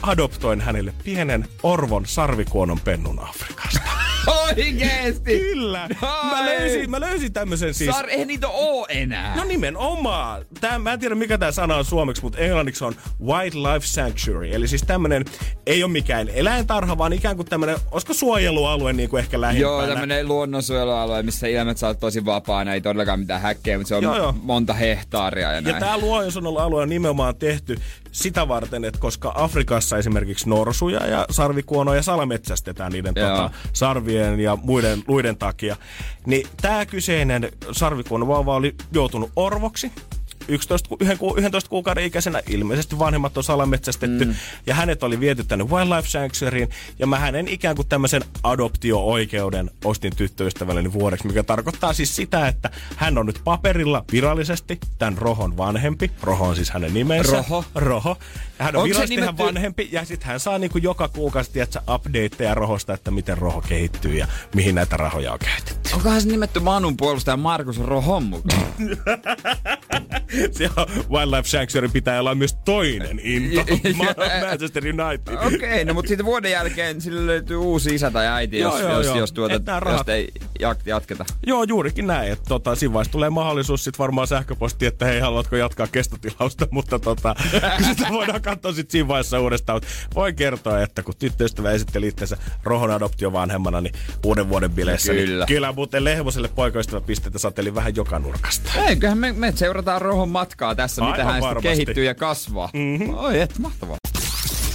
adoptoin hänelle pienen orvon sarvikuonon pennun Afrikasta. Oikeesti! Kyllä! Mä Ai. löysin, mä löysin tämmöisen siis... Sar, eihän niitä oo enää. No nimenomaan. Tää, mä en tiedä mikä tämä sana on suomeksi, mutta englanniksi on Wildlife Sanctuary. Eli siis tämmönen, ei ole mikään eläintarha, vaan ikään kuin tämmönen, olisiko suojelualue niin kuin ehkä lähimpänä. Joo, tämmönen luonnonsuojelualue, missä eläimet saa tosi vapaana, ei todellakaan mitään häkkejä, mutta se on Joo, joo. monta hehtaaria ja Ja näin. tämä luonnonsuojelualue on nimenomaan tehty sitä varten, että koska Afrikassa esimerkiksi norsuja ja sarvikuonoja salametsästetään niiden tota, sarvien ja muiden luiden takia, niin tämä kyseinen sarvikuono vauva oli joutunut orvoksi. 11, ku- yhden ku- 11 kuukauden ikäisenä. Ilmeisesti vanhemmat on salametsästetty. Mm. Ja hänet oli viety tänne Wildlife Sanctuaryin. Ja mä hänen ikään kuin tämmöisen adoptio-oikeuden ostin tyttöystävälleni vuodeksi, mikä tarkoittaa siis sitä, että hän on nyt paperilla virallisesti tämän Rohon vanhempi. Roho on siis hänen nimensä. Roho. Roho. Hän on se virallisesti nimetty- vanhempi ja sitten hän saa niinku joka kuukausi tiedätkö, updateja Rohosta, että miten Roho kehittyy ja mihin näitä rahoja on käytetty. Onkohan se nimetty Manun puolustaja Markus Rohon mukaan? Siellä Wildlife Sanctuary pitää olla myös toinen into. Ma- Manchester United. Okei, okay, no mutta sitten vuoden jälkeen sille löytyy uusi isä tai äiti, jos, Joo, joo, jos, joo. jos, tuota, jos ei jat- jatketa. Joo, juurikin näin. Että tota, siinä vaiheessa tulee mahdollisuus sitten varmaan sähköposti, että hei, haluatko jatkaa kestotilausta, mutta tota, sitä voidaan katsoa sitten siinä vaiheessa uudestaan. Mutta voin kertoa, että kun tyttöystävä esitteli itsensä Rohon adoptiovanhemmana, niin uuden vuoden bileissä, Kyllä. niin kyllä muuten Lehmoselle poikaystävä pisteitä sateli vähän joka nurkasta. Eiköhän me, me seurataan Rohon matkaa tässä, Aivan mitä hän sitten varmasti. kehittyy ja kasvaa. Mm-hmm. Oi, et, mahtavaa.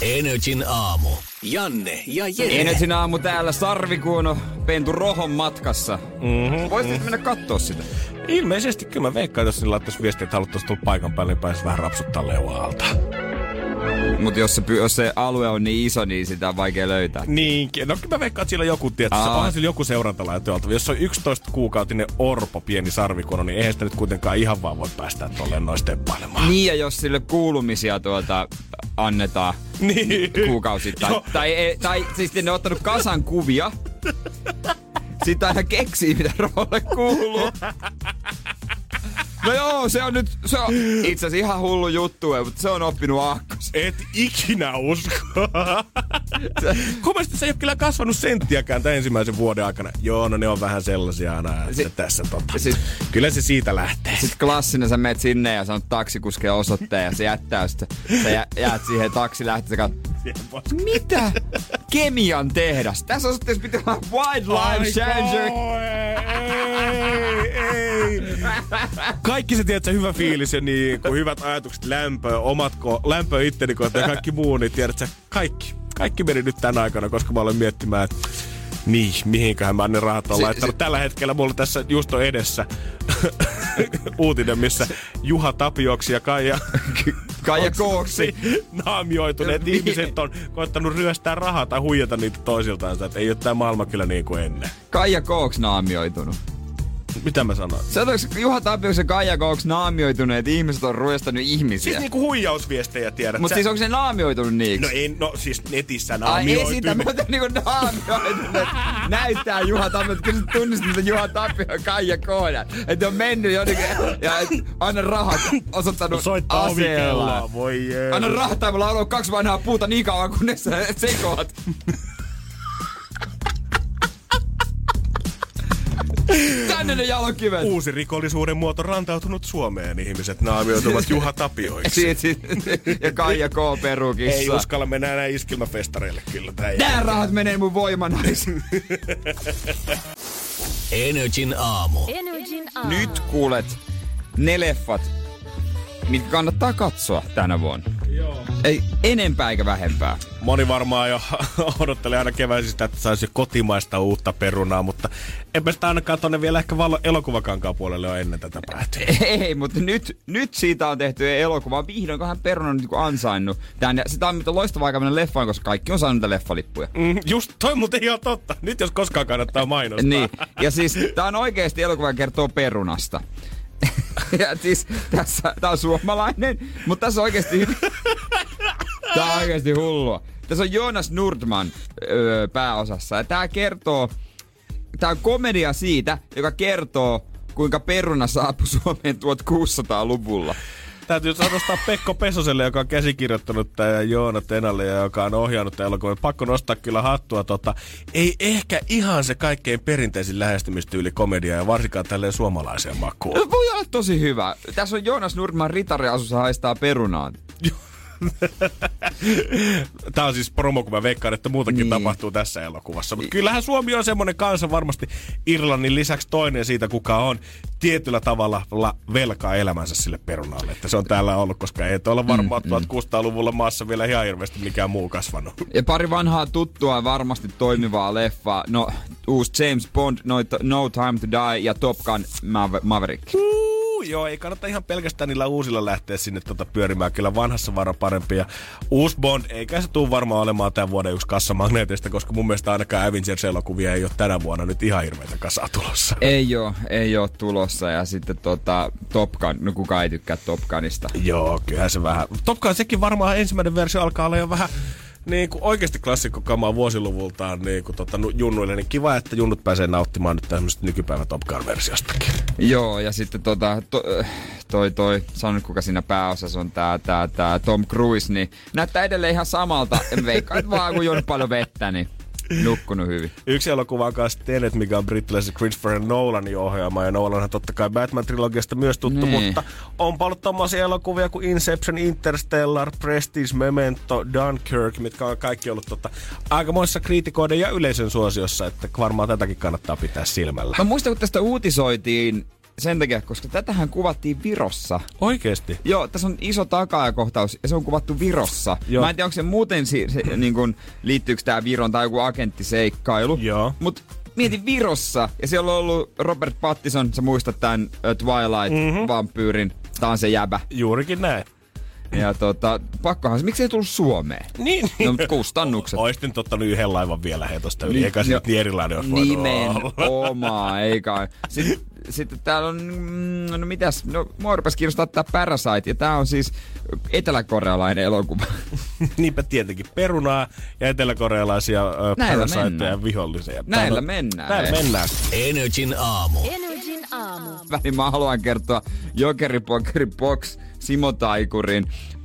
Energin aamu. Janne ja Jere. Energin aamu täällä, Sarvikuono, Pentu Rohon matkassa. Mm-hmm. Voisit mennä kattoo sitä. Ilmeisesti kyllä mä veikkaan, jos sinne laittaisi viestiä, että haluttaisiin tulla paikan päälle, niin pääsisi vähän rapsuttaa leualta. Mutta jos, se jos se alue on niin iso, niin sitä on vaikea löytää. Niinkin. No kyllä mä veikkaan, että siellä on joku, tietysti, onhan sillä joku seurantalaite oltava. Jos se on 11 kuukautinen orpo pieni sarvikono, niin eihän sitä nyt kuitenkaan ihan vaan voi päästä tolleen noin steppailemaan. Niin, ja jos sille kuulumisia tuota annetaan Niin. kuukausittain. Tai, ei- tai siis ne on ottanut kasan kuvia. Sitten aina keksii, mitä roole kuuluu. No joo, se on nyt, se on itse asiassa ihan hullu juttu, mutta se on oppinut aakkos. Et ikinä usko. Kumasti se ei ole kyllä kasvanut senttiäkään tämän ensimmäisen vuoden aikana. Joo, no ne on vähän sellaisia aina, että Si- tässä tota. Sit- Kyllä se siitä lähtee. Sitten klassinen, sä menet sinne ja sanot taksikuskeen osoitteen ja se jättää sitä. Sä jä, jäät siihen taksi lähtee katsot, mitä? Kemian tehdas. Tässä osoitteessa pitää olla Wildlife Sanctuary. ei, ei. Kaikki se, tiedät, se hyvä fiilis ja niin, kun hyvät ajatukset, lämpö, omat ko- lämpö itteni kohtaan ja kaikki muu, niin tiedät sä, kaikki. Kaikki meni nyt tänä aikana, koska mä olen miettimään, että niin, mihinköhän mä ne rahat on Si- laittanut. si- Tällä hetkellä mulla tässä just on edessä uutinen, missä Juha Tapioksi ja Kaija Kaija Kooksi. naamioituneet Niin. ihmiset on koettanut ryöstää rahaa tai huijata niitä toisiltaan. Että ei ole tämä maailma kyllä niin kuin ennen. Kaija Kooks naamioitunut. Mitä mä sanoin? Sanoiko Juha Tapioksen ja Kaija Kooks naamioituneet ihmiset on ruostanut ihmisiä? Siis niinku huijausviestejä tiedät. Mutta sä. siis onko se naamioitunut niiksi? No ei, no siis netissä Ai naamioitu. esitä, mutta niinku naamioituneet. Näyttää Juha Tapio, että kyllä sä tunnistit sen Juha Tapio ja Kaija Koodan. Että on mennyt jonnekin ja et, anna rahat osoittanut Soittaa aseella. voi jeesus. Anna rahat tai mulla on ollut kaksi vanhaa puuta niin kauan, kunnes sä sekoat. Tänne ne jalokivet. Uusi rikollisuuden muoto rantautunut Suomeen. Ihmiset naamioituvat Juha Tapioiksi. Siitä, siitä, ja Kaija K. perukissa. Ei uskalla mennä enää iskelmäfestareille kyllä. Nää rahat menee mun voimanaisiin. Energin aamu. Energin aamu. Nyt kuulet ne leffat, mitkä kannattaa katsoa tänä vuonna. Joo. Ei enempää eikä vähempää. Moni varmaan jo odottelee aina keväisistä, että saisi jo kotimaista uutta perunaa, mutta enpä sitä ainakaan tonne vielä ehkä valo- elokuvakankaan puolelle ole ennen tätä päätyä. Ei, mutta nyt, nyt siitä on tehty elokuva. Vihdoinkohan Peruna on nyt niinku ansainnut tän. Ja sitä on mitä loistava aika mennä leffaan, koska kaikki on saanut niitä leffalippuja. Mm, just toi muuten ihan totta. Nyt jos koskaan kannattaa mainostaa. Niin. Ja siis tää on oikeesti elokuva, kertoo perunasta. ja siis tässä, tää on suomalainen, mutta tässä on oikeesti. Tää on oikeesti hullua. Tässä on Jonas Nordman öö, pääosassa ja tää kertoo... Tää on komedia siitä, joka kertoo, kuinka peruna saapui Suomeen 1600-luvulla. Täytyy sanostaa Pekko Pesoselle, joka on käsikirjoittanut tää ja Joona Tenalle ja joka on ohjannut tämän elokuvan. Pakko nostaa kyllä hattua. Tota, ei ehkä ihan se kaikkein perinteisin lähestymistyyli komedia ja varsinkaan tälleen suomalaiseen makuun. Voi olla tosi hyvä. Tässä on Jonas Nordman ritariasussa haistaa perunaan. Tämä on siis promo, kun mä veikkaan, että muutakin Niin. tapahtuu tässä elokuvassa. Mutta kyllähän Suomi on semmoinen kansa varmasti Irlannin lisäksi toinen siitä, kuka on tietyllä tavalla la- velkaa elämänsä sille perunalle. Että se on täällä ollut, koska ei ole varmaan mm, 1600-luvulla maassa vielä ihan hirveästi mikään muu kasvanut. Ja pari vanhaa tuttua varmasti toimivaa leffaa. No, uusi James Bond, No, no Time to Die ja Top Gun Maver- Maverick. Uh, Juu, joo, ei kannata ihan pelkästään niillä uusilla lähteä sinne tota pyörimään. Kyllä vanhassa vara parempi. Ja uusi Bond, eikä se tule varmaan olemaan tämän vuoden yksi kassamagneetista, koska mun mielestä ainakaan Avengers-elokuvia ei ole tänä vuonna nyt ihan hirveitä kasaa tulossa. Ei oo, ei oo tulossa. Ja sitten tota, Top Gun, no kuka ei tykkää Top Gunista. Joo, kyllähän se vähän. Top Gun sekin varmaan ensimmäinen versio alkaa olla jo vähän niin kuin oikeasti klassikko kamaa vuosiluvultaan niin kuin tota, nu- junnuille, niin kiva, että junnut pääsee nauttimaan nyt tämmöistä nykypäivän Top Gun-versiostakin. Joo, ja sitten tota, to, toi, toi, sano nyt kuka siinä pääosassa on tää, tää, tää Tom Cruise, niin näyttää edelleen ihan samalta. Veikkaan, että vaan kun juonut paljon vettä, niin nukkunut hyvin. Yksi elokuva on kanssa Tenet, mikä on brittiläisen Christopher Nolanin ohjaama, ja Nolanhan totta kai Batman-trilogiasta myös tuttu, Niin. mutta on paljon tommosia elokuvia kuin Inception, Interstellar, Prestige, Memento, Dunkirk, mitkä on kaikki ollut tota, aikamoissa kriitikoiden ja yleisön suosiossa, että varmaan tätäkin kannattaa pitää silmällä. Mä muistan, kun tästä uutisoitiin sen takia, koska tätähän kuvattiin Virossa. Oikeesti? Joo, tässä on iso takaajakohtaus ja se on kuvattu Virossa. Joo. Mä en tiedä, onko se muuten si- se, niin kun, liittyykö tämä Viron tai joku agenttiseikkailu. Joo. Mut mieti Virossa ja siellä on ollut Robert Pattison, sä muistat tämän Twilight-vampyyrin, tää on se jäbä. Juurikin näin. Ja tota, pakkohan se, miksi ei tullut Suomeen? Niin, No, mut kustannukset. Oistin ottanut yhden laivan vielä he tosta yli, Niin, eikä se nyt niin erilainen olisi voinut olla. Nimenomaan, ei kai. Sitten, sitten täällä on, mm, no mitäs, no mua rupesi kiinnostaa tää Parasite, ja tää on siis eteläkorealainen elokuva. Niinpä tietenkin perunaa ja eteläkorealaisia parasiteja vihollisia. Näillä on- mennään. Näillä mennään. Energin aamu. Energin aamu. Niin mä haluan kertoa Jokeri Pokeri Box Simo Taikurin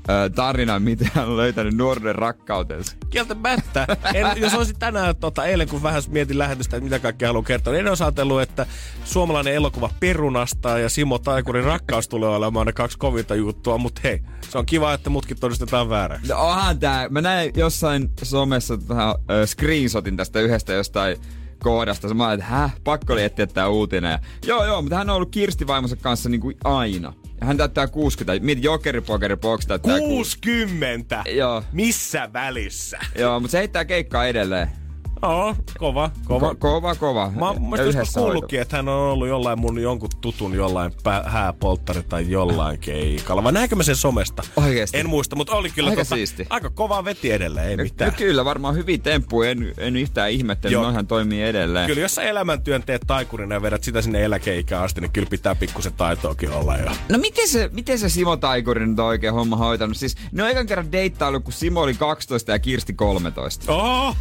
ö, tarinan, miten hän on löytänyt nuoruuden rakkautensa. Kieltämättä. En, jos olisin tänään, tota, eilen kun vähän mietin lähetystä, että mitä kaikkea haluan kertoa, niin en olisi ajatellut, että suomalainen elokuva Perunasta ja Simo Taikurin rakkaus tulee olemaan ne kaksi kovinta juttua, mutta hei, se on kiva, että mutkin todistetaan vääräksi. No onhan tää, mä näin jossain somessa tota, ö, screenshotin tästä yhdestä jostain kohdasta. Mä ajattelin, että häh, pakko oli etsiä tää uutinen. Ja, joo, joo, mutta hän on ollut Kirsti vaimonsa kanssa niin kuin aina. Hän täyttää 60. Mieti, Jokeri Pokeri Box täyttää 60! Joo. Missä välissä? Joo, mutta se heittää keikkaa edelleen. Oo, kova, kova. Ko- kova, kova. Mä oon joskus kuullutkin, että hän on ollut jollain mun jonkun tutun jollain pää, hääpolttari tai jollain keikalla. Vai näinkö mä sen somesta? Oikeesti? En muista, mutta oli kyllä Aika tota, siisti. aika kovaa veti edelleen, ei No, mitään. no kyllä, varmaan hyvin temppu. En, en yhtään ihmettele, Joo. noihän toimii edelleen. Kyllä jos sä elämäntyön teet taikurina ja vedät sitä sinne eläkeikään asti, niin kyllä pitää pikkusen taitoakin olla jo. No miten se, miten se Simo Taikuri nyt on oikein homma hoitanut? Siis ne on ekan kerran deittailu, kun Simo oli 12 ja Kirsti 13. Oh!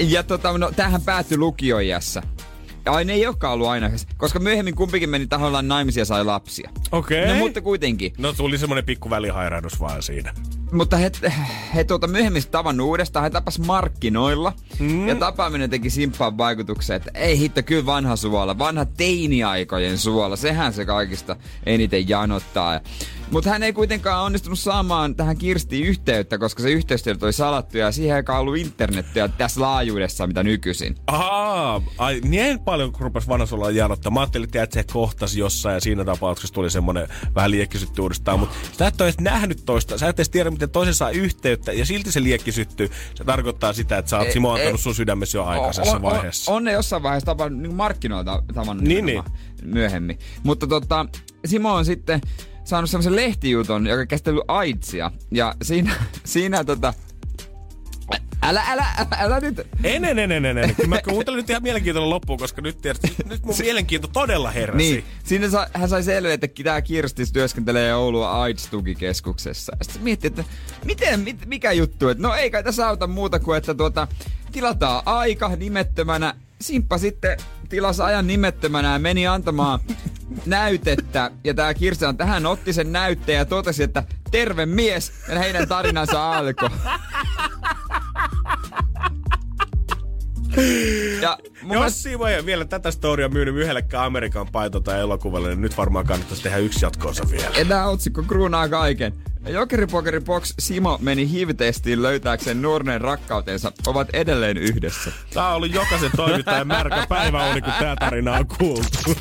Ja tota, no, tämähän päättyi lukioiässä. Ai ne ei olekaan ollut aina, koska myöhemmin kumpikin meni tahollaan naimisia ja sai lapsia. Okei. No mutta kuitenkin. No tuli semmonen pikku välihairahdus vaan siinä. Mutta he, he tuota myöhemmin tavannut uudestaan, he tapas markkinoilla. Mm. Ja tapaaminen teki simppaan vaikutuksen, että ei hitto, kyllä vanha suola, vanha teiniaikojen suola, sehän se kaikista eniten janottaa. Mutta hän ei kuitenkaan onnistunut saamaan tähän Kirstiin yhteyttä, koska se yhteystiedot oli salattu ja siihen ei ollut internettiä tässä laajuudessa, mitä nykyisin. Aa, ai, niin paljon kun rupes vanhasulla janottaa. Mä ajattelin, että se kohtasi jossain ja siinä tapauksessa tuli semmonen vähän liekki syttyi uudestaan. Mutta sä et ole edes nähnyt toista. Sä et edes tiedä, miten toisen saa yhteyttä ja silti se liekki syttyy. Se tarkoittaa sitä, että sä oot Ei, Simo antanut ei. sun sydämessä jo aikaisessa on, vaiheessa. On, on ne jossain vaiheessa tavannut niin markkinoilta tavannut Niin, nimenomaan myöhemmin. Mutta tota, Simo on sitten saanut semmoisen lehtijutun, joka käsittely AIDSia. Ja siinä, siinä tota... Älä, älä, älä, älä nyt... En, en, en, en, en. Kyllä Mä kuuntelin nyt ihan mielenkiintoinen loppuun, koska nyt, tiedät, nyt mun mielenkiinto todella heräsi. Niin, siinä sa, hän sai selville, että tämä Kirstis työskentelee Oulua AIDS-tukikeskuksessa. Sitten mietti, että miten, mit, mikä juttu, että no ei kai tässä auta muuta kuin, että tuota, tilataan aika nimettömänä. Simppa sitten tilasi ajan nimettömänä ja meni antamaan näytettä. Ja tämä on tähän otti sen näytteen ja totesi, että terve mies. Ja heidän tarinansa alkoi. Ja mun Jos Simo ei vielä tätä storya myynyt yhdellekään Amerikan paito tai elokuvalle, niin nyt varmaan kannattaisi tehdä yksi jatkoonsa vielä. Tää otsikko kruunaa kaiken. Jokeri Pokeri Box Simo meni HIV-testiin löytääkseen nuornen rakkautensa. Ovat edelleen yhdessä. Tää on ollut jokaisen toimittajan märkä päiväuni, kun tää tarina on kuultu.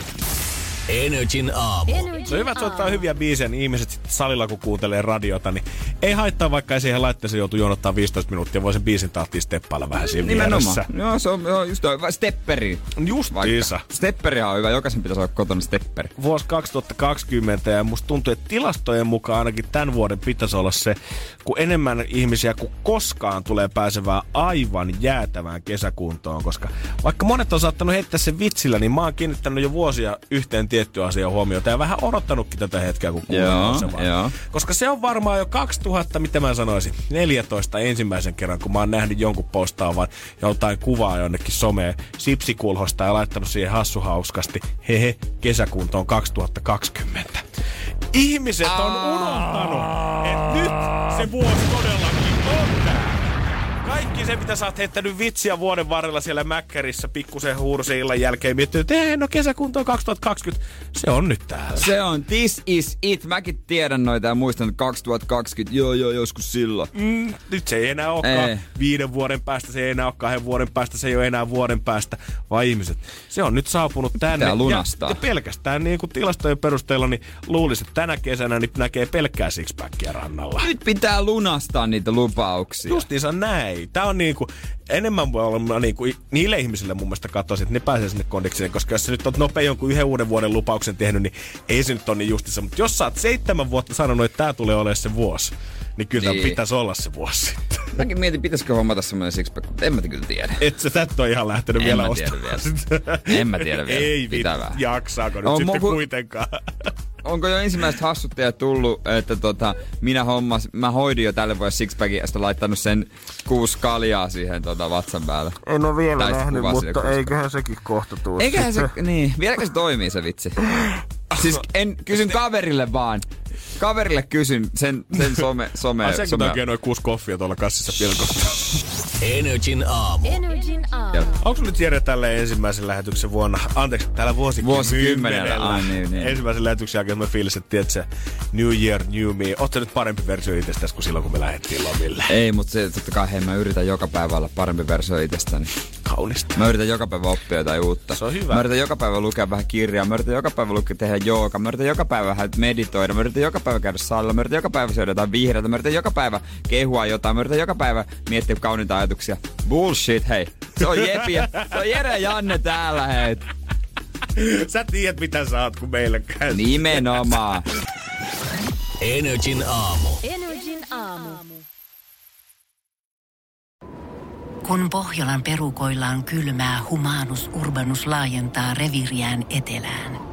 Energin aamu. Se on hyvä, että soittaa hyviä biisejä, niin ihmiset sitten salilla kun kuuntelee radiota, niin Ei haittaa, vaikka ei siihen laitteeseen joutu jonottaa 15 minuuttia. Voi sen biisin tahtiin steppailla vähän siinä Nimenomaan. vieressä. Joo, se on joo, just toi. Stepperi. Justiinsa. Vaikka. Stepperihan on hyvä. Jokaisen pitäisi olla kotona stepperi. vuosi 2020 ja musta tuntuu, että tilastojen mukaan ainakin tämän vuoden pitäisi olla se, kun enemmän ihmisiä kuin koskaan tulee pääsevää aivan jäätävään kesäkuntoon, koska vaikka monet on saattanut heittää sen vitsillä, niin mä oon kiinnittänyt jo vuosia yhteen tiettyä asiaa huomiota ja vähän odottanutkin tätä hetkeä, kun Joo, se vaan. joo. Koska se on varmaan jo 2000, mitä mä sanoisin, 14 ensimmäisen kerran, kun mä oon nähnyt jonkun postaavan joltain kuvaa jonnekin someen sipsikulhosta ja laittanut siihen hassuhauskasti, hehe, kesäkuntoon 2020. Ihmiset on unohtanut, että nyt se vuosi todellakin on täällä. Kaikki se, mitä sä oot heittänyt vitsiä vuoden varrella siellä Mäkkärissä pikkusen huurusen illan jälkeen, miettii, että "Ei, no kesäkunto on 2020. Se on nyt täällä. Se on This is it. Mäkin tiedän noita ja muistan että 2020. Joo, joo, joskus silloin. Mm, nyt se ei enää olekaan Ei. viiden vuoden päästä, se ei enää ole kahden vuoden päästä, se ei ole enää vuoden päästä, vaan ihmiset. Se on nyt saapunut tänne. Pitää lunastaa. Ja, ja pelkästään niin kuin tilastojen perusteella, niin luulisin, että tänä kesänä niin näkee pelkkää sixpackia rannalla. Nyt pitää lunastaa niitä lupauksia. Justiinsa näin. Tää on niinku, enemmän voi olla niinku, niille ihmisille mun mielestä katsoisin, että ne pääsee sinne kondikseen, koska jos sä nyt on nopea jonkun yhden uuden vuoden lupauksen tehnyt, niin ei se nyt ole niin justiinsa. Mutta jos sä oot seitsemän vuotta sanonut, että tää tulee olemaan se vuosi, niin kyllä niin. Pitäisi olla se vuosi sitten. Mäkin mietin, pitäisikö hommata semmoinen sixpack, mutta en mä kyllä tiedä. Et sä tätä on ihan lähtenyt En vielä ostamaan. En mä tiedä vielä. Ei vittu, jaksaako nyt On sitten mu- kuitenkaan. Onko jo ensimmäiset hassuttajat tullut, että tota, minä hommas, mä hoidin jo tälle vuodelle sixpackin ja sitten laittanut sen kuusi kaljaa siihen tota, vatsan päälle. En ole vielä Tai sit kuvaa sinne koska- sekin kohta tuu. Eiköhän se, niin, vieläkö se toimii se vitsi? Siis en, kysyn kaverille vaan. Kaverille kysyn sen, sen some, some, Ai sen takia noin kuusi koffia tuolla kassissa pilkossa. Energin aamu. Energin aamu. Onko nyt Jere tälle ensimmäisen lähetyksen vuonna, anteeksi, tällä vuosikymmenellä, Vuosikymmenellä, ai niin, niin. ensimmäisen lähetyksen jälkeen mä fiilis, että tiedät se New Year, New Me. Ootko nyt parempi versio itsestäsi kuin silloin, kun me lähdettiin lomille? Ei, mutta se, totta kai hei, mä yritän joka päivä olla parempi versio itsestäni. Kaunista. Mä yritän joka päivä oppia jotain uutta. Se on hyvä. Mä yritän joka päivä lukea vähän kirjaa. Mä yritän joka päivä lukea tehdä jooga. Mä yritän joka päivä vähän meditoida. Mä yritän joka päivä käydä salilla. Mä yritän joka päivä syödä jotain vihreätä. Mä yritän joka päivä kehua jotain. Mä yritän joka päivä miettiä kauniita ajatuksia. Bullshit, hei. Se on Jepi ja se on Jere ja Janne täällä, hei. Sä tiedät, mitä sä oot, kun meille käy. Nimenomaan. Energin aamu. Energin aamu. Kun Pohjolan perukoillaan kylmää, humanus urbanus laajentaa reviriään etelään.